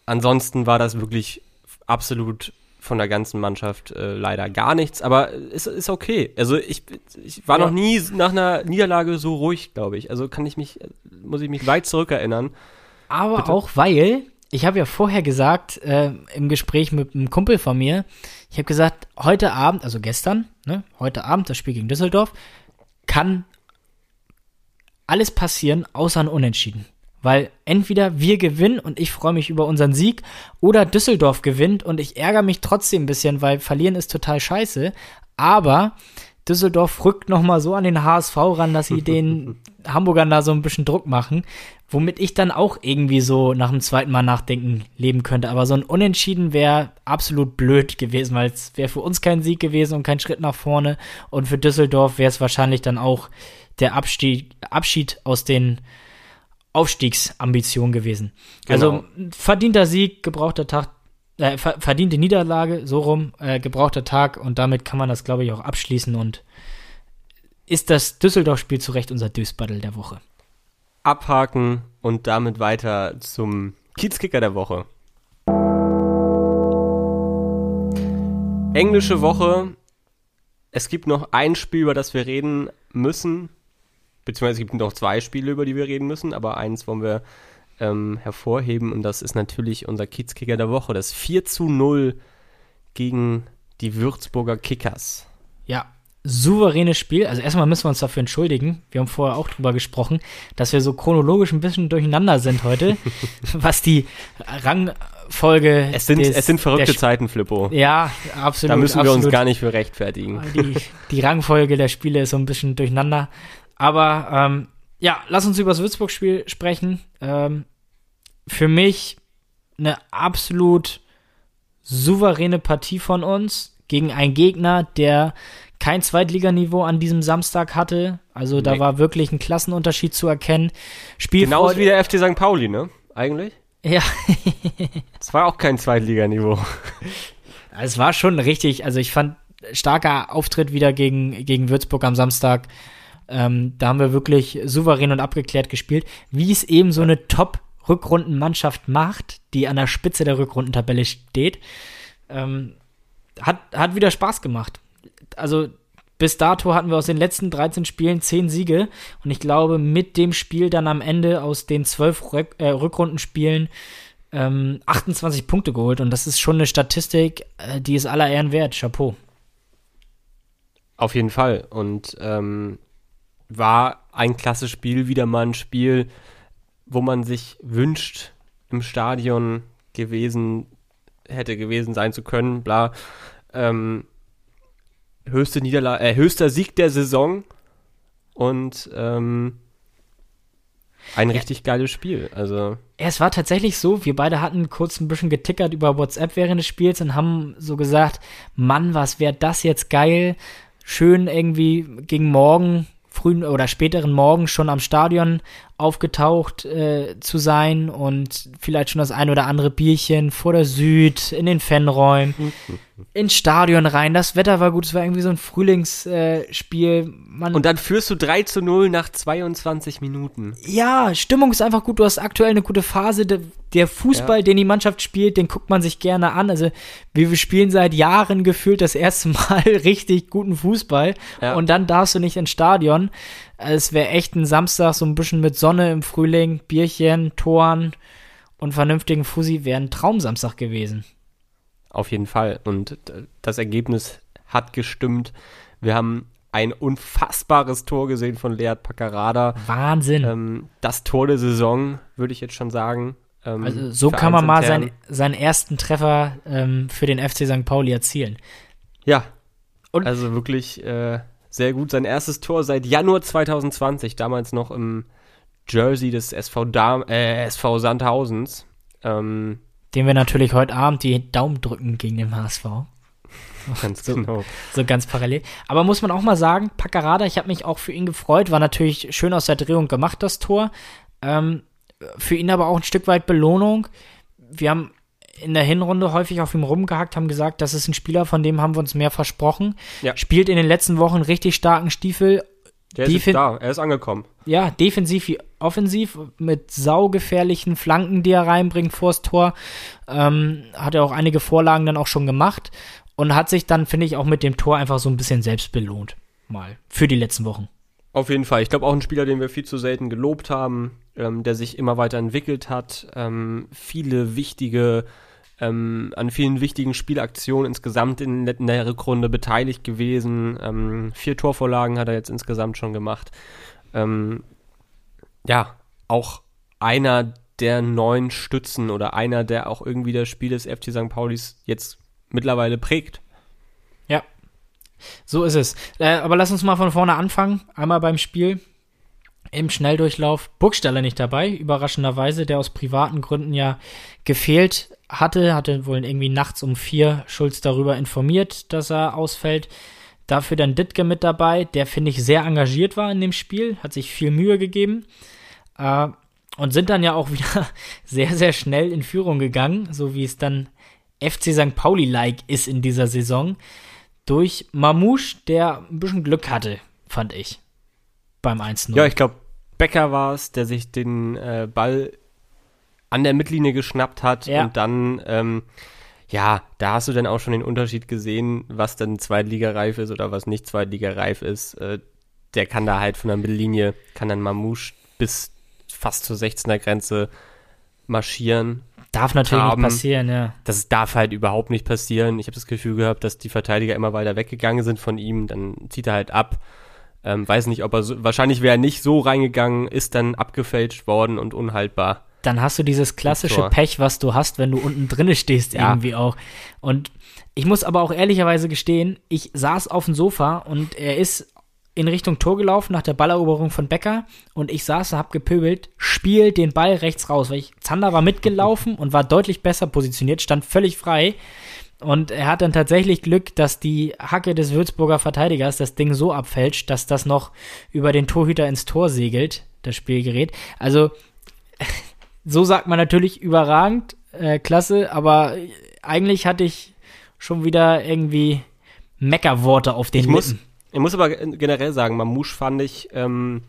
ansonsten war das wirklich absolut von der ganzen Mannschaft äh, leider gar nichts, aber es ist okay. Also ich, ich war Ja. noch nie nach einer Niederlage so ruhig, glaube ich. Also kann ich mich, muss ich mich weit zurückerinnern. Aber Bitte? auch weil ich habe ja vorher gesagt, äh, im Gespräch mit einem Kumpel von mir, ich habe gesagt, heute Abend, also gestern, ne, heute Abend, das Spiel gegen Düsseldorf, kann alles passieren, außer ein Unentschieden. Weil entweder wir gewinnen und ich freue mich über unseren Sieg oder Düsseldorf gewinnt und ich ärgere mich trotzdem ein bisschen, weil verlieren ist total scheiße. Aber Düsseldorf rückt nochmal so an den HSV ran, dass sie den <laughs> Hamburgern da so ein bisschen Druck machen, womit ich dann auch irgendwie so nach dem zweiten Mal nachdenken leben könnte. Aber so ein Unentschieden wäre absolut blöd gewesen, weil es wäre für uns kein Sieg gewesen und kein Schritt nach vorne. Und für Düsseldorf wäre es wahrscheinlich dann auch der Abstieg, Abschied aus den Aufstiegsambitionen gewesen. Also Genau. verdienter Sieg, gebrauchter Tag, äh, ver verdiente Niederlage, so rum, äh, gebrauchter Tag und damit kann man das, glaube ich, auch abschließen und ist das Düsseldorf-Spiel zu Recht unser Dösbattle der Woche. Abhaken und damit weiter zum Kiezkicker der Woche. Englische Woche. Es gibt noch ein Spiel, über das wir reden müssen. Beziehungsweise es gibt noch zwei Spiele, über die wir reden müssen, aber eins wollen wir ähm, hervorheben und das ist natürlich unser Kiezkicker der Woche. Das 4 zu 0 gegen die Würzburger Kickers. Ja, souveränes Spiel. Also erstmal müssen wir uns dafür entschuldigen. Wir haben vorher auch drüber gesprochen, dass wir so chronologisch ein bisschen durcheinander sind heute, <laughs> was die Rangfolge. Es sind, des- es sind verrückte Zeiten, Flippo. Ja, absolut. Da müssen wir absolut. uns gar nicht für rechtfertigen. die, die Rangfolge der Spiele ist so ein bisschen durcheinander. Aber ähm, ja, lass uns über das Würzburg-Spiel sprechen. Ähm, für mich eine absolut souveräne Partie von uns gegen einen Gegner, der kein Zweitliganiveau an diesem Samstag hatte. Also da Nee. war wirklich ein Klassenunterschied zu erkennen. Spielfreude. Genauso wie der FC St. Pauli, ne? Eigentlich? Ja, <laughs> Es war auch kein Zweitliganiveau. es war schon richtig. Also ich fand starker Auftritt wieder gegen, gegen Würzburg am Samstag. Ähm, da haben wir wirklich souverän und abgeklärt gespielt, wie es eben so eine Top-Rückrundenmannschaft macht, die an der Spitze der Rückrundentabelle steht. Ähm, hat, hat wieder Spaß gemacht. Also bis dato hatten wir aus den letzten 13 Spielen 10 Siege und ich glaube, mit dem Spiel dann am Ende aus den 12 Rück, äh, Rückrundenspielen ähm, 28 Punkte geholt und das ist schon eine Statistik, äh, die ist aller Ehren wert. Chapeau. Auf jeden Fall. Und ähm, war ein klasse Spiel, wieder mal ein Spiel, wo man sich wünscht, im Stadion gewesen, hätte gewesen sein zu können, bla. Ähm, höchste Niederlage, äh, höchster Sieg der Saison und ähm, ein richtig geiles Spiel. Also Ja, es war tatsächlich so, wir beide hatten kurz ein bisschen getickert über WhatsApp während des Spiels und haben so gesagt, Mann, was wäre das jetzt geil, schön irgendwie gegen morgen, frühen oder späteren Morgen schon am Stadion aufgetaucht äh, zu sein und vielleicht schon das ein oder andere Bierchen vor der Süd, in den Fanräumen, <laughs> ins Stadion rein. Das Wetter war gut, es war irgendwie so ein Frühlingsspiel. Spiel. Man, und dann führst du 3 zu 0 nach 22 Minuten. ja, Stimmung ist einfach gut. Du hast aktuell eine gute Phase. Der, der Fußball, Ja. den die Mannschaft spielt, den guckt man sich gerne an. Also, wir, wir spielen seit Jahren gefühlt das erste <laughs> Mal richtig guten Fußball. Ja. Und dann darfst du nicht ins Stadion. Es wäre echt ein Samstag, so ein bisschen mit Sonne im Frühling, Bierchen, Toren und vernünftigen Fussi wäre ein Traumsamstag gewesen. Auf jeden Fall. Und das Ergebnis hat gestimmt. Wir haben ein unfassbares Tor gesehen von Lead Paccarada. Wahnsinn. Ähm, das Tor der Saison, würde ich jetzt schon sagen. Ähm, also, so kann man mal sein, seinen ersten Treffer ähm, für den FC St. Pauli erzielen. Ja. Und- also wirklich äh, sehr gut. Sein erstes Tor seit Januar 2020, damals noch im Jersey des SV, Dam äh, SV Sandhausens. Ähm, Dem wir natürlich heute Abend die Daumen drücken gegen den HSV. <laughs> ganz So. genau. So ganz parallel. Aber muss man auch mal sagen, Paccarada, ich habe mich auch für ihn gefreut, war natürlich schön aus der Drehung gemacht, das Tor. Ähm, für ihn aber auch ein Stück weit Belohnung. Wir haben in der Hinrunde häufig auf ihm rumgehackt, haben gesagt, das ist ein Spieler, von dem haben wir uns mehr versprochen. Ja. Spielt in den letzten Wochen richtig starken Stiefel. Der Die ist da, er ist angekommen. Ja, defensiv wie offensiv, mit saugefährlichen Flanken, die er reinbringt vors Tor. Ähm, hat er auch einige Vorlagen dann auch schon gemacht und hat sich dann, finde ich, auch mit dem Tor einfach so ein bisschen selbst belohnt. Mal. Für die letzten Wochen. Auf jeden Fall. Ich glaube auch ein Spieler, den wir viel zu selten gelobt haben, ähm, der sich immer weiter entwickelt hat, ähm, viele wichtige, ähm, an vielen wichtigen Spielaktionen insgesamt in, der Rückrunde beteiligt gewesen. Ähm, vier Torvorlagen hat er jetzt insgesamt schon gemacht. Ähm, ja, auch einer der neuen Stützen oder einer, der auch irgendwie das Spiel des FC St. Paulis jetzt mittlerweile prägt. So ist es. Äh, aber lass uns mal von vorne anfangen. Einmal beim Spiel im Schnelldurchlauf. Burgstaller nicht dabei, überraschenderweise, der aus privaten Gründen ja gefehlt hatte. Hatte wohl irgendwie nachts um vier Schulz darüber informiert, dass er ausfällt. Dafür dann Dittke mit dabei, der finde ich sehr engagiert war in dem Spiel, hat sich viel Mühe gegeben. Äh, und sind dann ja auch <laughs> wieder sehr, sehr schnell in Führung gegangen, so wie es dann FC St. Pauli-like ist in dieser Saison, durch Mamouche, der ein bisschen Glück hatte, fand ich, beim 1-0. Ja, ich glaube, Becker war es, der sich den äh, Ball an der Mittellinie geschnappt hat ja. und dann, ähm, ja, da hast du dann auch schon den Unterschied gesehen, was dann zweitligareif ist oder was nicht zweitligareif ist. Äh, der kann da halt von der Mittellinie, kann dann Mamouche bis fast zur 16er Grenze marschieren. Darf natürlich haben. nicht passieren, ja. Das darf halt überhaupt nicht passieren. Ich habe das Gefühl gehabt, dass die Verteidiger immer weiter weggegangen sind von ihm. Dann zieht er halt ab. Ähm, weiß nicht, ob er so, wahrscheinlich wäre er nicht so reingegangen, ist dann abgefälscht worden und unhaltbar. Dann hast du dieses klassische Pech, was du hast, wenn du unten drinne stehst, ja. irgendwie auch. Und ich muss aber auch ehrlicherweise gestehen, ich saß auf dem Sofa und er ist in Richtung Tor gelaufen nach der Balleroberung von Becker und ich saß, hab gepöbelt, spiel den Ball rechts raus, weil ich, Zander war mitgelaufen und war deutlich besser positioniert, stand völlig frei und er hat dann tatsächlich Glück, dass die Hacke des Würzburger Verteidigers das Ding so abfälscht, dass das noch über den Torhüter ins Tor segelt, das Spielgerät. Also <laughs> so sagt man natürlich überragend, äh, klasse, aber eigentlich hatte ich schon wieder irgendwie Meckerworte auf den ich Lippen. Muss ich muss aber generell sagen, Mamouche fand ich, ähm,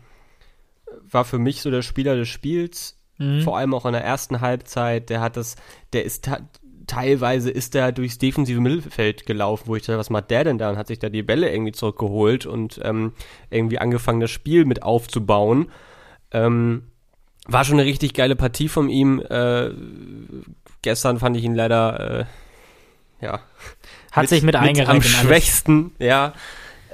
war für mich so der Spieler des Spiels, mhm. vor allem auch in der ersten Halbzeit. Der hat das, der ist teilweise ist er durchs defensive Mittelfeld gelaufen, wo ich dachte, was macht der denn da? Und hat sich da die Bälle irgendwie zurückgeholt und ähm, irgendwie angefangen, das Spiel mit aufzubauen. Ähm, war schon eine richtig geile Partie von ihm. Äh, gestern fand ich ihn leider, äh, ja. Hat mit, sich mit, mit Am schwächsten, ja.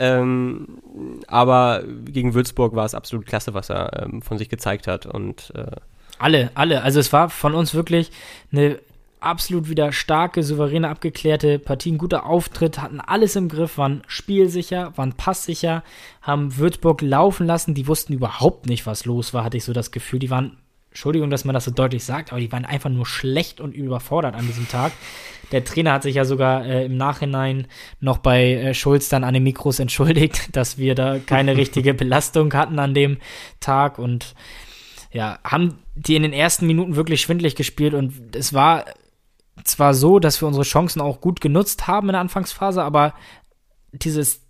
Ähm, aber gegen Würzburg war es absolut klasse, was er ähm, von sich gezeigt hat. Und äh, alle, alle. Also es war von uns wirklich eine absolut wieder starke, souveräne, abgeklärte Partie, ein guter Auftritt, hatten alles im Griff, waren spielsicher, waren passsicher, haben Würzburg laufen lassen. Die wussten überhaupt nicht, was los war, hatte ich so das Gefühl. Die waren Entschuldigung, dass man das so deutlich sagt, aber die waren einfach nur schlecht und überfordert an diesem Tag. Der Trainer hat sich ja sogar äh, im Nachhinein noch bei äh, Schulz dann an den Mikros entschuldigt, <laughs> dass wir da keine richtige Belastung hatten an dem Tag. Und ja, haben die in den ersten Minuten wirklich schwindlig gespielt. Und es war zwar so, dass wir unsere Chancen auch gut genutzt haben in der Anfangsphase, aber dieses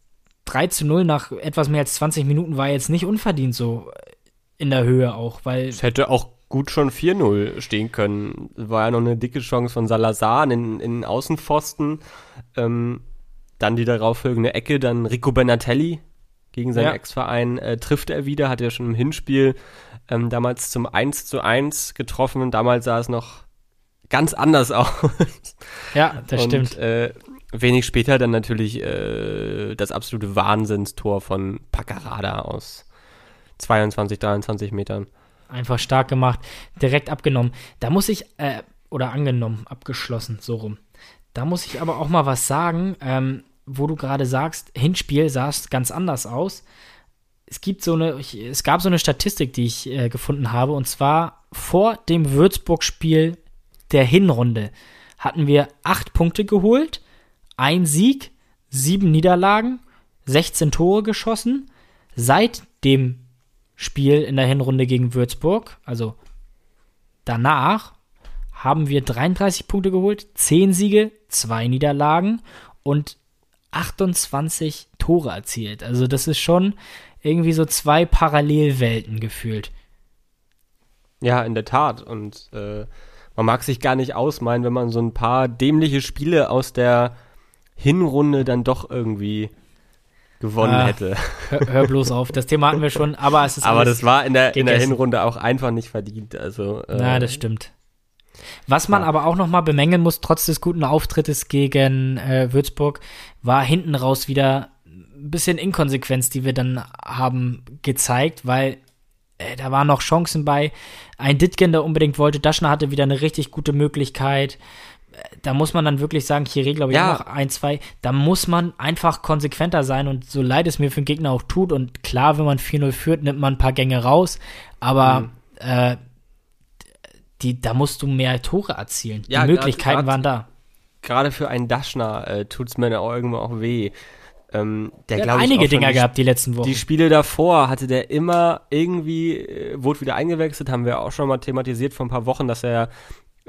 3 zu 0 nach etwas mehr als 20 Minuten war jetzt nicht unverdient so in der Höhe auch, weil. Es hätte auch gut schon 4-0 stehen können. War ja noch eine dicke Chance von Salazar in, in Außenpfosten. Ähm, dann die darauffolgende Ecke, dann Rico Benatelli gegen seinen ja. Ex-Verein äh, trifft er wieder, hat er schon im Hinspiel ähm, damals zum 1 zu 1 getroffen und damals sah es noch ganz anders <laughs> aus. Ja, das und, stimmt. Äh, wenig später dann natürlich äh, das absolute Wahnsinnstor von Paccarada aus 22, 23 Metern. Einfach stark gemacht, direkt abgenommen. Da muss ich, äh, oder angenommen, abgeschlossen, so rum. Da muss ich aber auch mal was sagen, ähm, wo du gerade sagst, Hinspiel sah es ganz anders aus. Es gibt so eine, ich, es gab so eine Statistik, die ich äh, gefunden habe, und zwar vor dem Würzburg-Spiel der Hinrunde hatten wir acht Punkte geholt, ein Sieg, sieben Niederlagen, 16 Tore geschossen. Seit dem Spiel in der Hinrunde gegen Würzburg, also danach, haben wir 33 Punkte geholt, 10 Siege, 2 Niederlagen und 28 Tore erzielt. Also das ist schon irgendwie so zwei Parallelwelten gefühlt. Ja, in der Tat. Und äh, man mag sich gar nicht ausmalen, wenn man so ein paar dämliche Spiele aus der Hinrunde dann doch irgendwie gewonnen Ah, hätte. Hör, hör bloß auf. Das Thema hatten wir schon, aber es ist Aber das war in der, in der. Hinrunde auch einfach nicht verdient. Also, äh, Na, das stimmt. Was man Ja. aber auch nochmal bemängeln muss, trotz des guten Auftrittes gegen äh, Würzburg, war hinten raus wieder ein bisschen Inkonsequenz, die wir dann haben gezeigt, weil äh, da waren noch Chancen bei. Ein Ditgen, der unbedingt wollte, Daschner hatte wieder eine richtig gute Möglichkeit. Da muss man dann wirklich sagen, Chiré, glaube ich, Ja. noch ein, zwei. Da muss man einfach konsequenter sein und so leid es mir für den Gegner auch tut. Und klar, wenn man 4-0 führt, nimmt man ein paar Gänge raus. Aber Mhm. äh, die, da musst du mehr Tore erzielen. Ja, die grad- Möglichkeiten grad- waren da. gerade für einen Daschner äh, tut es mir in der irgendwo auch weh. Ähm, der Er hat einige Dinger die- gehabt die letzten Wochen. Die Spiele davor hatte der immer irgendwie, äh, wurde wieder eingewechselt, haben wir auch schon mal thematisiert vor ein paar Wochen, dass er,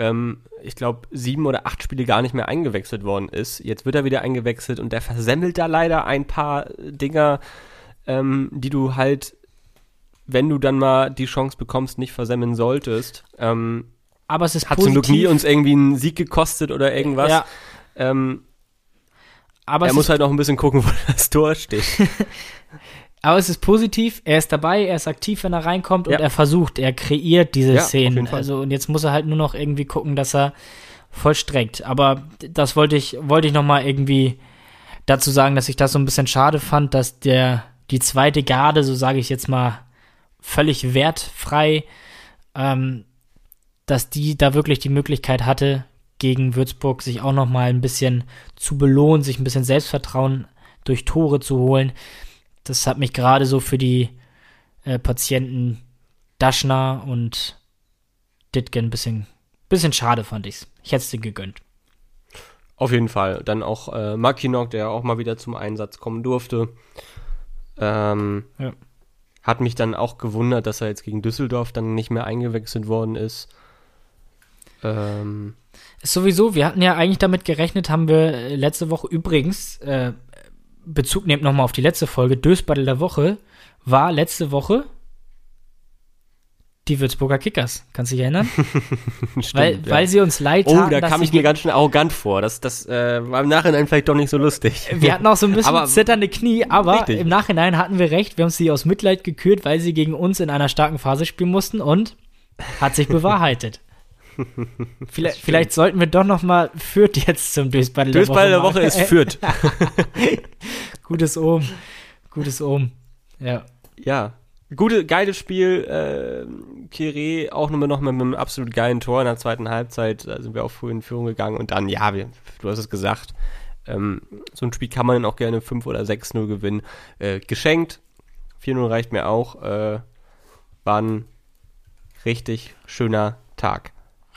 ähm, ich glaube, sieben oder acht Spiele gar nicht mehr eingewechselt worden ist. Jetzt wird er wieder eingewechselt und der versemmelt da leider ein paar Dinger, ähm, die du halt, wenn du dann mal die Chance bekommst, nicht versemmeln solltest. Ähm, aber es ist hat zum positiv. Glück nie uns irgendwie einen Sieg gekostet oder irgendwas. Ja, Ähm, aber, er muss halt noch ein bisschen gucken, <laughs> wo das Tor steht. <laughs> aber es ist positiv. Er ist dabei, er ist aktiv, wenn er reinkommt und Ja. er versucht, er kreiert diese Ja, Szenen. Also und jetzt muss er halt nur noch irgendwie gucken, dass er vollstreckt. Aber das wollte ich, wollte ich noch mal irgendwie dazu sagen, dass ich das so ein bisschen schade fand, dass der die zweite Garde, so sage ich jetzt mal, völlig wertfrei, ähm, dass die da wirklich die Möglichkeit hatte, gegen Würzburg sich auch noch mal ein bisschen zu belohnen, sich ein bisschen Selbstvertrauen durch Tore zu holen. Das hat mich gerade so für die äh, Patienten Daschner und Ditgen ein bisschen, bisschen schade fand ich's. Ich hätte es dir gegönnt. Auf jeden Fall. Dann auch äh, Makinok, der auch mal wieder zum Einsatz kommen durfte. Ähm, Ja. Hat mich dann auch gewundert, dass er jetzt gegen Düsseldorf dann nicht mehr eingewechselt worden ist. Ähm, Ist sowieso, wir hatten ja eigentlich damit gerechnet, haben wir äh, letzte Woche übrigens, äh, Bezug nehmt nochmal auf die letzte Folge, Dösbattle der Woche, war letzte Woche die Würzburger Kickers. Kannst du dich erinnern? <laughs> stimmt, weil, ja. weil sie uns leid Oh, taten, da dass kam ich mir ganz schön arrogant vor. Das, das äh, war im Nachhinein vielleicht doch nicht so lustig. Wir hatten auch so ein bisschen Aber- zitternde Knie, aber Richtig. im Nachhinein hatten wir recht. Wir haben sie aus Mitleid gekürt, weil sie gegen uns in einer starken Phase spielen mussten und hat sich <laughs> bewahrheitet. <laughs> vielleicht, vielleicht sollten wir doch noch mal Fürth jetzt zum Dösball der Woche der. Woche ist Fürth. <laughs> Gutes Ohm. Gutes Ohm. Ja. ja. Gute, geiles Spiel. Äh, Kire auch nur noch mit einem absolut geilen Tor in der zweiten Halbzeit. Da sind wir auch früh in Führung gegangen. Und dann, ja, wir, du hast es gesagt, ähm, so ein Spiel kann man dann auch gerne 5 oder 6-0 gewinnen. Äh, geschenkt. 4-0 reicht mir auch. Äh, war ein richtig schöner Tag.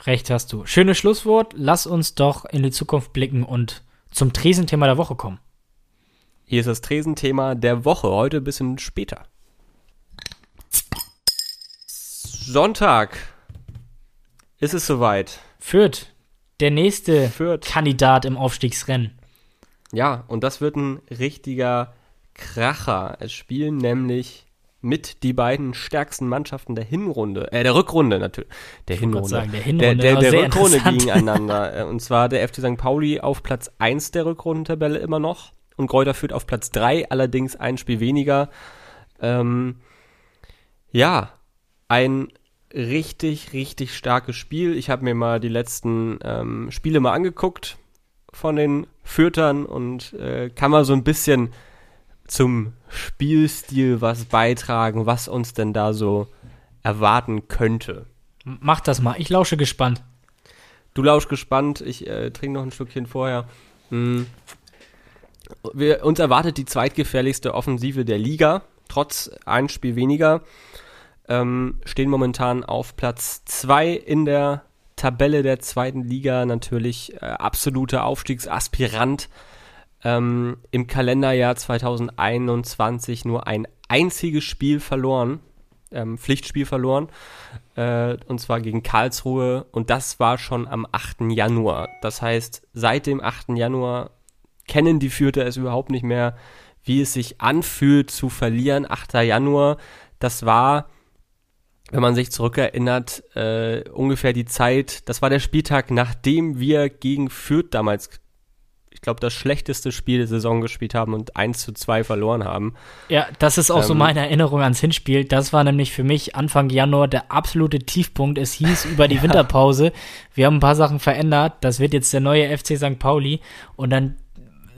Recht hast du. Schönes Schlusswort. Lass uns doch in die Zukunft blicken und zum Tresenthema der Woche kommen. Hier ist das Tresenthema der Woche. Heute ein bisschen später. Sonntag ist es soweit. Fürth, der nächste Fürth. Kandidat im Aufstiegsrennen. Ja, und das wird ein richtiger Kracher. Es spielen nämlich mit die beiden stärksten Mannschaften der Hinrunde, äh, der Rückrunde natürlich. Der wollte Hinrunde. sagen, der der, Hinrunde, der, der sehr Rückrunde gegeneinander. Äh, Und zwar der FC St. Pauli auf Platz 1 der Rückrundentabelle immer noch und Kräuter führt auf Platz 3, allerdings ein Spiel weniger. Ähm, ja, ein richtig, richtig starkes Spiel. Ich habe mir mal die letzten ähm, Spiele mal angeguckt von den Fürtern und äh, kann mal so ein bisschen zum Spielstil was beitragen, was uns denn da so erwarten könnte. Mach das mal. Ich lausche gespannt. Du lausch gespannt, ich äh, trinke noch ein Stückchen vorher. Mm. Wir, uns erwartet die zweitgefährlichste Offensive der Liga, trotz ein Spiel weniger. Ähm, stehen momentan auf Platz 2 in der Tabelle der zweiten Liga, natürlich äh, absoluter Aufstiegsaspirant. Ähm, Im Kalenderjahr 2021 nur ein einziges Spiel verloren, ähm, Pflichtspiel verloren äh, und zwar gegen Karlsruhe und das war schon am 8. Januar. Das heißt, seit dem 8. Januar kennen die Fürther es überhaupt nicht mehr, wie es sich anfühlt zu verlieren. 8. Januar, das war, wenn man sich zurückerinnert, äh, ungefähr die Zeit, das war der Spieltag, nachdem wir gegen Fürth damals ich glaube, das schlechteste Spiel der Saison gespielt haben und 1 zu 2 verloren haben. Ja, das ist auch ähm, so meine Erinnerung ans Hinspiel. Das war nämlich für mich Anfang Januar der absolute Tiefpunkt. Es hieß über die <laughs> ja. Winterpause, wir haben ein paar Sachen verändert. Das wird jetzt der neue FC St. Pauli. Und dann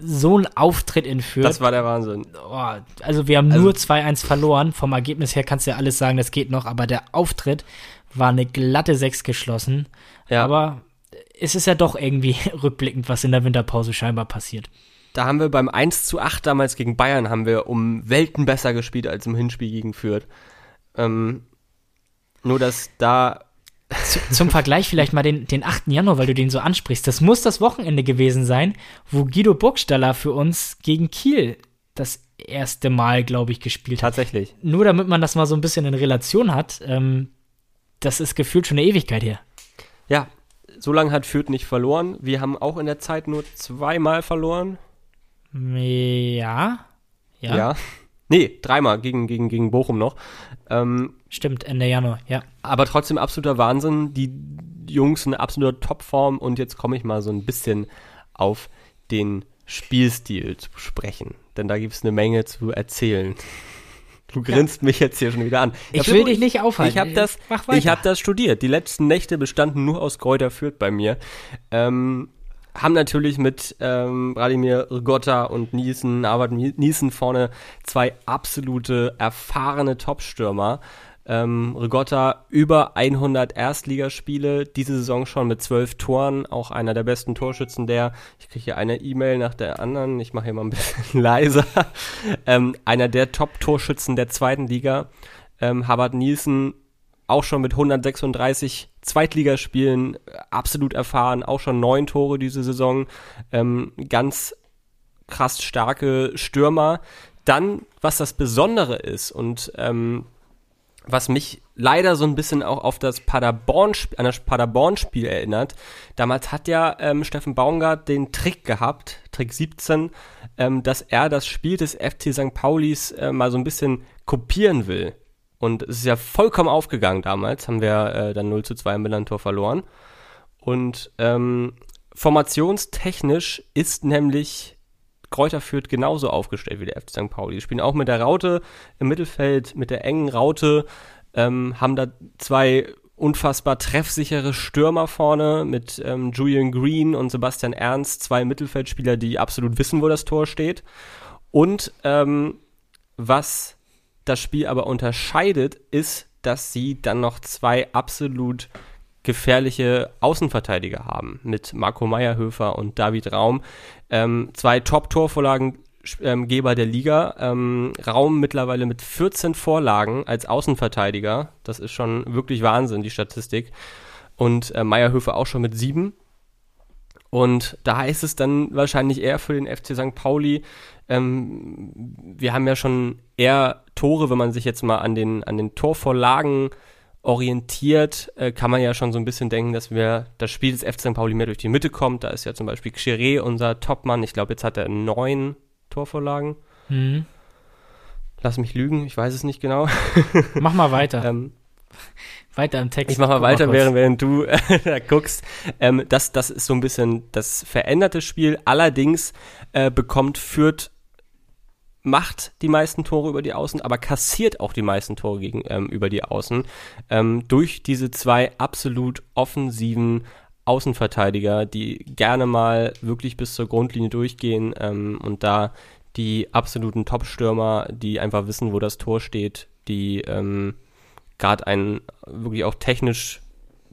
so ein Auftritt in Fürth. Das war der Wahnsinn. Oh, also wir haben also, nur 2-1 verloren. Vom Ergebnis her kannst du ja alles sagen, das geht noch. Aber der Auftritt war eine glatte 6 geschlossen. Ja. Aber es ist ja doch irgendwie <laughs> rückblickend, was in der Winterpause scheinbar passiert. Da haben wir beim 1 zu 8 damals gegen Bayern haben wir um Welten besser gespielt als im Hinspiel gegen Fürth. Ähm, nur, dass da zum Vergleich vielleicht mal den, den 8. Januar, weil du den so ansprichst. Das muss das Wochenende gewesen sein, wo Guido Burgstaller für uns gegen Kiel das erste Mal, glaube ich, gespielt hat. Tatsächlich. Nur damit man das mal so ein bisschen in Relation hat, ähm, das ist gefühlt schon eine Ewigkeit her. Ja, so lange hat Fürth nicht verloren. Wir haben auch in der Zeit nur zweimal verloren. Ja. Ja. ja. Nee, dreimal gegen, gegen, gegen Bochum noch. Ähm, Stimmt, Ende Januar, ja. Aber trotzdem absoluter Wahnsinn. Die Jungs in absoluter Topform. Und jetzt komme ich mal so ein bisschen auf den Spielstil zu sprechen. Denn da gibt es eine Menge zu erzählen. Du grinst ja. mich jetzt hier schon wieder an. Ich, ich will dich nicht aufhalten. Ich habe das, ich hab das studiert. Die letzten Nächte bestanden nur aus Kräuter Fürth bei mir. Ähm, haben natürlich mit ähm, Wladimir Rigotta und Niesen, Arbeit Niesen vorne zwei absolute erfahrene Topstürmer. Ähm, Rigotta über 100 Erstligaspiele, diese Saison schon mit zwölf Toren, auch einer der besten Torschützen der, ich kriege hier eine E-Mail nach der anderen, ich mache hier mal ein <laughs> bisschen leiser, ähm, einer der Top-Torschützen der zweiten Liga. Ähm, Habert Nielsen auch schon mit 136 Zweitligaspielen absolut erfahren, auch schon neun Tore diese Saison, ähm, ganz krass starke Stürmer. Dann, was das Besondere ist und ähm, was mich leider so ein bisschen auch auf das Paderborn, an das Paderborn-Spiel erinnert. Damals hat ja ähm, Steffen Baumgart den Trick gehabt, Trick 17, ähm, dass er das Spiel des FC St. Paulis äh, mal so ein bisschen kopieren will. Und es ist ja vollkommen aufgegangen damals, haben wir äh, dann 0 zu 2 im Millantor verloren. Und ähm, formationstechnisch ist nämlich Kräuter Fürth genauso aufgestellt wie der FC St. Pauli. Die spielen auch mit der Raute im Mittelfeld, mit der engen Raute, ähm, haben da zwei unfassbar treffsichere Stürmer vorne mit ähm, Julian Green und Sebastian Ernst, zwei Mittelfeldspieler, die absolut wissen, wo das Tor steht. Und ähm, was das Spiel aber unterscheidet, ist, dass sie dann noch zwei absolut gefährliche Außenverteidiger haben mit Marco Meyerhöfer und David Raum. Ähm, zwei Top-Torvorlagengeber der Liga. Ähm, Raum mittlerweile mit 14 Vorlagen als Außenverteidiger. Das ist schon wirklich Wahnsinn, die Statistik. Und äh, Meyerhöfer auch schon mit sieben. Und da heißt es dann wahrscheinlich eher für den FC St. Pauli, ähm, wir haben ja schon eher Tore, wenn man sich jetzt mal an den, an den Torvorlagen orientiert, äh, kann man ja schon so ein bisschen denken, dass wir das Spiel des FC St. Pauli mehr durch die Mitte kommt. Da ist ja zum Beispiel Xeré unser Topmann. Ich glaube, jetzt hat er neun Torvorlagen. Mhm. Lass mich lügen, ich weiß es nicht genau. <laughs> Mach mal weiter. ähm, weiter im Text. Ich mach mal weiter, mal während, während du äh, <laughs> da guckst. Ähm, das, das ist so ein bisschen das veränderte Spiel. Allerdings äh, bekommt Fürth macht die meisten Tore über die Außen, aber kassiert auch die meisten Tore gegen, ähm, über die Außen ähm, durch diese zwei absolut offensiven Außenverteidiger, die gerne mal wirklich bis zur Grundlinie durchgehen ähm, und da die absoluten Top-Stürmer, die einfach wissen, wo das Tor steht, die ähm, gerade einen wirklich auch technisch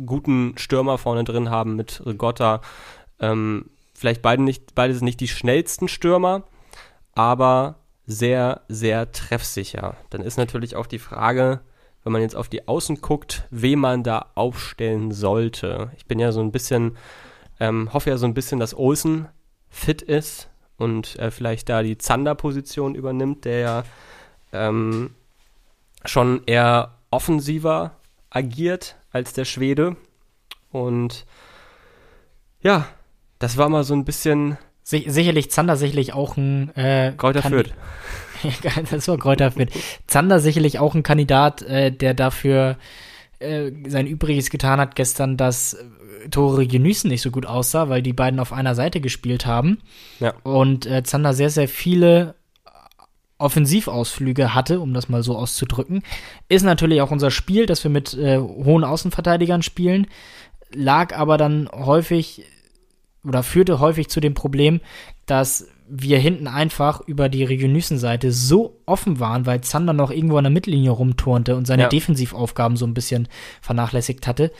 guten Stürmer vorne drin haben mit Rigotta. Ähm, vielleicht beide nicht, beide sind nicht die schnellsten Stürmer, aber sehr, sehr treffsicher. Dann ist natürlich auch die Frage, wenn man jetzt auf die Außen guckt, wen man da aufstellen sollte. Ich bin ja so ein bisschen, ähm, hoffe ja so ein bisschen, dass Olsen fit ist und äh, vielleicht da die Zander-Position übernimmt, der ja ähm, schon eher offensiver agiert als der Schwede. Und ja, das war mal so ein bisschen sicherlich Zander sicherlich auch ein äh, Kräuter Fürth. <laughs> das war Kräuter Fürth. Zander sicherlich auch ein Kandidat, äh, der dafür äh, sein Übriges getan hat gestern, dass äh, Tore Genüßen nicht so gut aussah, weil die beiden auf einer Seite gespielt haben. Ja. Und äh, Zander sehr, sehr viele Offensivausflüge hatte, um das mal so auszudrücken. Ist natürlich auch unser Spiel, dass wir mit äh, hohen Außenverteidigern spielen, lag aber dann häufig oder führte häufig zu dem Problem, dass wir hinten einfach über die Regionüssen-Seite so offen waren, weil Zander noch irgendwo an der Mittellinie rumturnte und seine Ja. Defensivaufgaben so ein bisschen vernachlässigt hatte.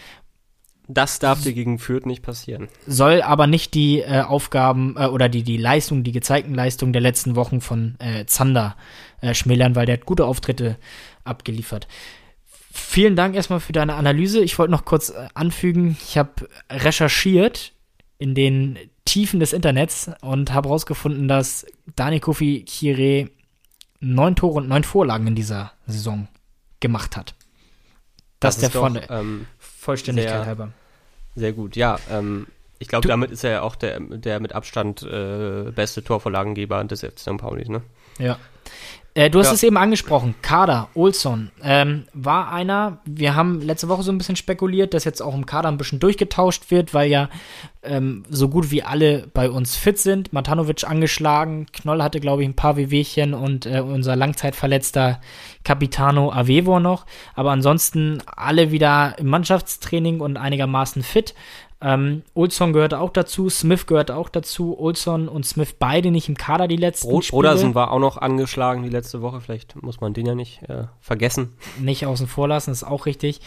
Das darf dir gegen Fürth nicht passieren. Soll aber nicht die äh, Aufgaben äh, oder die, die Leistung, die gezeigten Leistungen der letzten Wochen von äh, Zander äh, schmälern, weil der hat gute Auftritte abgeliefert. Vielen Dank erstmal für deine Analyse. Ich wollte noch kurz äh, anfügen, ich habe recherchiert in den Tiefen des Internets und habe herausgefunden, dass Dani Kofi Kire neun Tore und neun Vorlagen in dieser Saison gemacht hat. Das, der ist doch, von ähm, Vollständigkeit sehr- halber. sehr gut. Ja, ähm, ich glaube, damit ist er ja auch der, der mit Abstand äh, beste Torvorlagengeber des FC St. Pauli, ne? Ja. Äh, du hast Ja. es eben angesprochen. Kader, Olson, ähm, war einer, wir haben letzte Woche so ein bisschen spekuliert, dass jetzt auch im Kader ein bisschen durchgetauscht wird, weil ja ähm, so gut wie alle bei uns fit sind. Matanovic angeschlagen, Knoll hatte, glaube ich, ein paar Wehwehchen und äh, unser langzeitverletzter Capitano Avevo noch. Aber ansonsten alle wieder im Mannschaftstraining und einigermaßen fit. Ähm, Olson gehört auch dazu, Smith gehört auch dazu. Olson und Smith beide nicht im Kader die letzten Bro Spiele. Brodersen war auch noch angeschlagen die letzte Woche. Vielleicht muss man den ja nicht äh, vergessen. nicht außen vor lassen, ist auch richtig.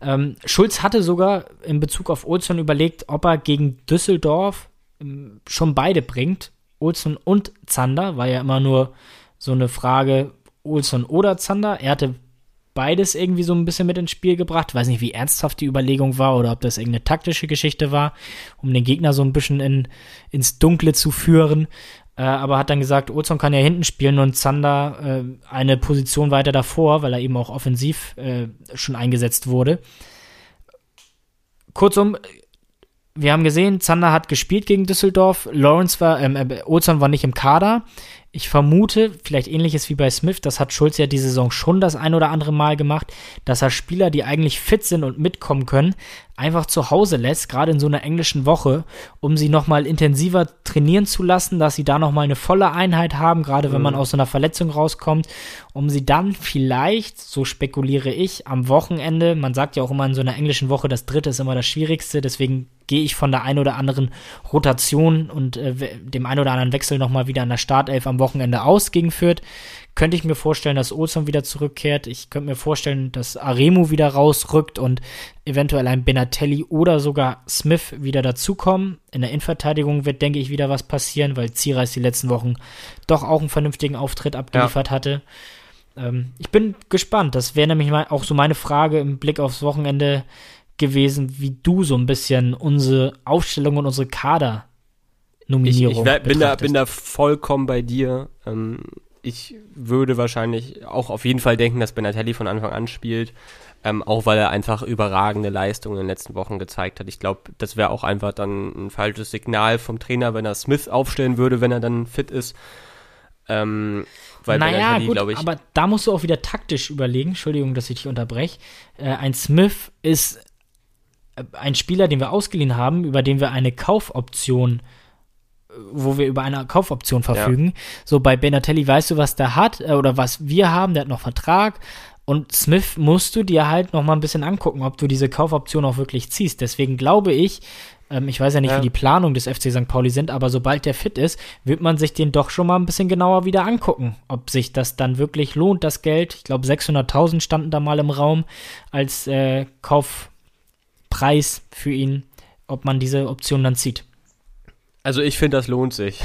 Ähm, Schulz hatte sogar in Bezug auf Olson überlegt, ob er gegen Düsseldorf ähm, schon beide bringt. Olson und Zander, war ja immer nur so eine Frage, Olson oder Zander. Er hatte beides irgendwie so ein bisschen mit ins Spiel gebracht. Weiß nicht, wie ernsthaft die Überlegung war oder ob das irgendeine taktische Geschichte war, um den Gegner so ein bisschen in, ins Dunkle zu führen. Äh, aber hat dann gesagt, Olson kann ja hinten spielen und Zander äh, eine Position weiter davor, weil er eben auch offensiv äh, schon eingesetzt wurde. Kurzum, wir haben gesehen, Zander hat gespielt gegen Düsseldorf, Lawrence war, ähm, äh, Olson war nicht im Kader. Ich vermute, vielleicht ähnliches wie bei Smith, das hat Schulz ja die Saison schon das ein oder andere Mal gemacht, dass er Spieler, die eigentlich fit sind und mitkommen können, einfach zu Hause lässt, gerade in so einer englischen Woche, um sie nochmal intensiver trainieren zu lassen, dass sie da nochmal eine volle Einheit haben, gerade wenn man aus so einer Verletzung rauskommt, um sie dann vielleicht, so spekuliere ich, am Wochenende, man sagt ja auch immer in so einer englischen Woche, das dritte ist immer das Schwierigste, deswegen gehe ich von der ein oder anderen Rotation und äh, dem ein oder anderen Wechsel nochmal wieder an der Startelf am Wochenende aus gegen Fürth. Könnte ich mir vorstellen, dass Olson wieder zurückkehrt. Ich könnte mir vorstellen, dass Aremu wieder rausrückt und eventuell ein Benatelli oder sogar Smith wieder dazukommen. In der Innenverteidigung wird, denke ich, wieder was passieren, weil Ziereis die letzten Wochen doch auch einen vernünftigen Auftritt abgeliefert hatte. Ähm, ich bin gespannt. Das wäre nämlich auch so meine Frage im Blick aufs Wochenende gewesen, wie du so ein bisschen unsere Aufstellung und unsere Ich, Kader-Nominierung ich wär, bin, da, bin da vollkommen bei dir. Ähm, ich würde wahrscheinlich auch auf jeden Fall denken, dass Benatelli von Anfang an spielt. Ähm, auch weil er einfach überragende Leistungen in den letzten Wochen gezeigt hat. Ich glaube, das wäre auch einfach dann ein falsches Signal vom Trainer, wenn er Smith aufstellen würde, wenn er dann fit ist. Ähm, weil naja, gut, ich, aber da musst du auch wieder taktisch überlegen. Entschuldigung, dass ich dich unterbreche. Äh, ein Smith ist ein Spieler, den wir ausgeliehen haben, über den wir eine Kaufoption, äh, wo wir über eine Kaufoption verfügen. So bei Benatelli weißt du, was der hat äh, oder was wir haben. Der hat noch Vertrag. Und Smith musst du dir halt noch mal ein bisschen angucken, ob du diese Kaufoption auch wirklich ziehst. Deswegen glaube ich, ähm, ich weiß ja nicht, Ja. wie die Planung des FC St. Pauli sind, aber sobald der fit ist, wird man sich den doch schon mal ein bisschen genauer wieder angucken, ob sich das dann wirklich lohnt, das Geld. Ich glaube, 600.000 standen da mal im Raum als äh, Kaufpreis für ihn, ob man diese Option dann zieht. Also ich finde, das lohnt sich.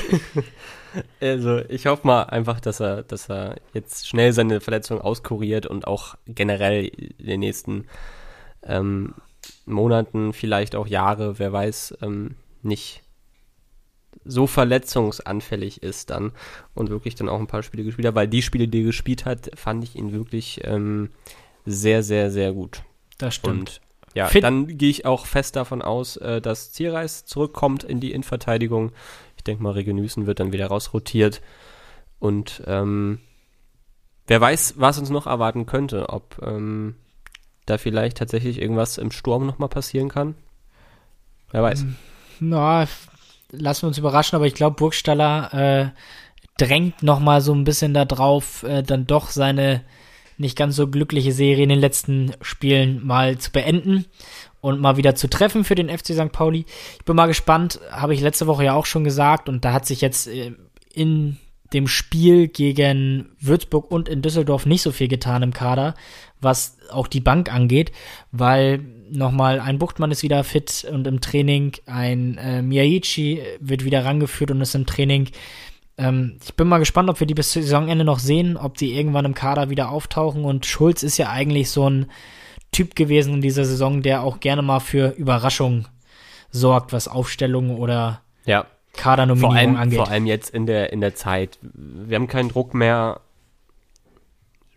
<laughs> also ich hoffe mal einfach, dass er, dass er jetzt schnell seine Verletzung auskuriert und auch generell in den nächsten ähm, Monaten, vielleicht auch Jahre, wer weiß, ähm, nicht so verletzungsanfällig ist dann und wirklich dann auch ein paar Spiele gespielt hat, weil die Spiele, die er gespielt hat, fand ich ihn wirklich ähm, sehr, sehr, sehr gut. Das stimmt. Und ja, Fit- dann gehe ich auch fest davon aus, äh, dass Zierreis zurückkommt in die Innenverteidigung. Ich denke mal, Regenüßen wird dann wieder rausrotiert. Und ähm, wer weiß, was uns noch erwarten könnte. Ob ähm, da vielleicht tatsächlich irgendwas im Sturm nochmal passieren kann? Wer weiß. Na, lassen wir uns überraschen, aber ich glaube, Burgstaller äh, drängt nochmal so ein bisschen darauf, äh, dann doch seine nicht ganz so glückliche Serie in den letzten Spielen mal zu beenden und mal wieder zu treffen für den FC St. Pauli. Ich bin mal gespannt, habe ich letzte Woche ja auch schon gesagt und da hat sich jetzt äh, in dem Spiel gegen Würzburg und in Düsseldorf nicht so viel getan im Kader, was auch die Bank angeht, weil nochmal ein Buchtmann ist wieder fit und im Training, ein äh, Miyaichi wird wieder rangeführt und ist im Training. Ähm, ich bin mal gespannt, ob wir die bis Saisonende noch sehen, ob die irgendwann im Kader wieder auftauchen und Schulz ist ja eigentlich so ein Typ gewesen in dieser Saison, der auch gerne mal für Überraschungen sorgt, was Aufstellungen oder ja. Kadernominierung vor allem, angeht. Vor allem jetzt in der, in der Zeit. Wir haben keinen Druck mehr.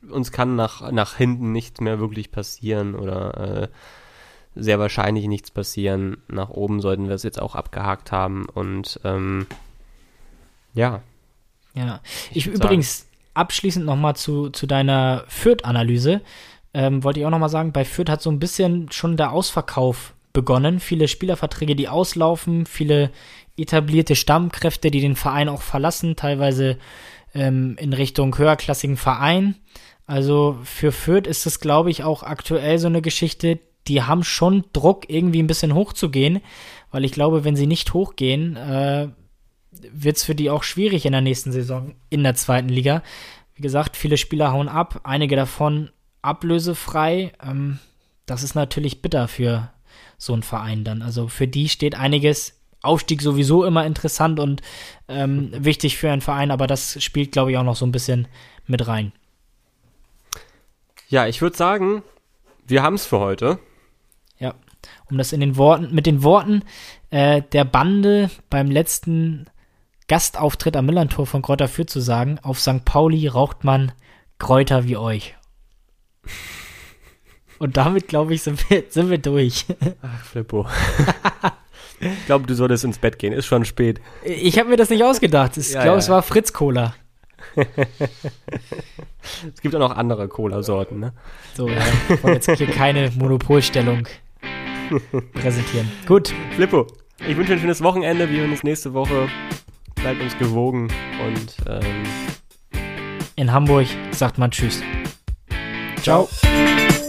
Uns kann nach, nach hinten nichts mehr wirklich passieren oder äh, sehr wahrscheinlich nichts passieren. Nach oben sollten wir es jetzt auch abgehakt haben und ähm, ja. Ja, ich, Ich übrigens abschließend nochmal zu, zu deiner Fürth-Analyse. Ähm, wollte ich auch nochmal sagen, bei Fürth hat so ein bisschen schon der Ausverkauf begonnen. Viele Spielerverträge, die auslaufen, viele etablierte Stammkräfte, die den Verein auch verlassen, teilweise ähm, in Richtung höherklassigen Verein. Also für Fürth ist es, glaube ich, auch aktuell so eine Geschichte, die haben schon Druck, irgendwie ein bisschen hochzugehen, weil ich glaube, wenn sie nicht hochgehen, äh, wird es für die auch schwierig in der nächsten Saison in der zweiten Liga. Wie gesagt, viele Spieler hauen ab, einige davon ablösefrei. Ähm, das ist natürlich bitter für so einen Verein dann. Also für die steht einiges. Aufstieg sowieso immer interessant und ähm, wichtig für einen Verein, aber das spielt, glaube ich, auch noch so ein bisschen mit rein. Ja, ich würde sagen, wir haben es für heute. Ja, um das in den Worten, mit den Worten äh, der Bande beim letzten Gastauftritt am Millantor von Kräuter Fürth zu sagen, auf St. Pauli raucht man Kräuter wie euch. Und damit, glaube ich, sind wir, sind wir durch. Ach, Flippo. ich glaube, du solltest ins Bett gehen. Ist schon spät. Ich habe mir das nicht ausgedacht. Ich Ja, glaube, ja. es war Fritz Cola. Es gibt auch noch andere Cola-Sorten, ne? So, ja, ich jetzt hier keine Monopolstellung präsentieren. Gut, Flippo, ich wünsche dir ein schönes Wochenende. Wir hören uns nächste Woche. Bleibt uns gewogen und ähm, in Hamburg sagt man Tschüss. ciao. Ciao.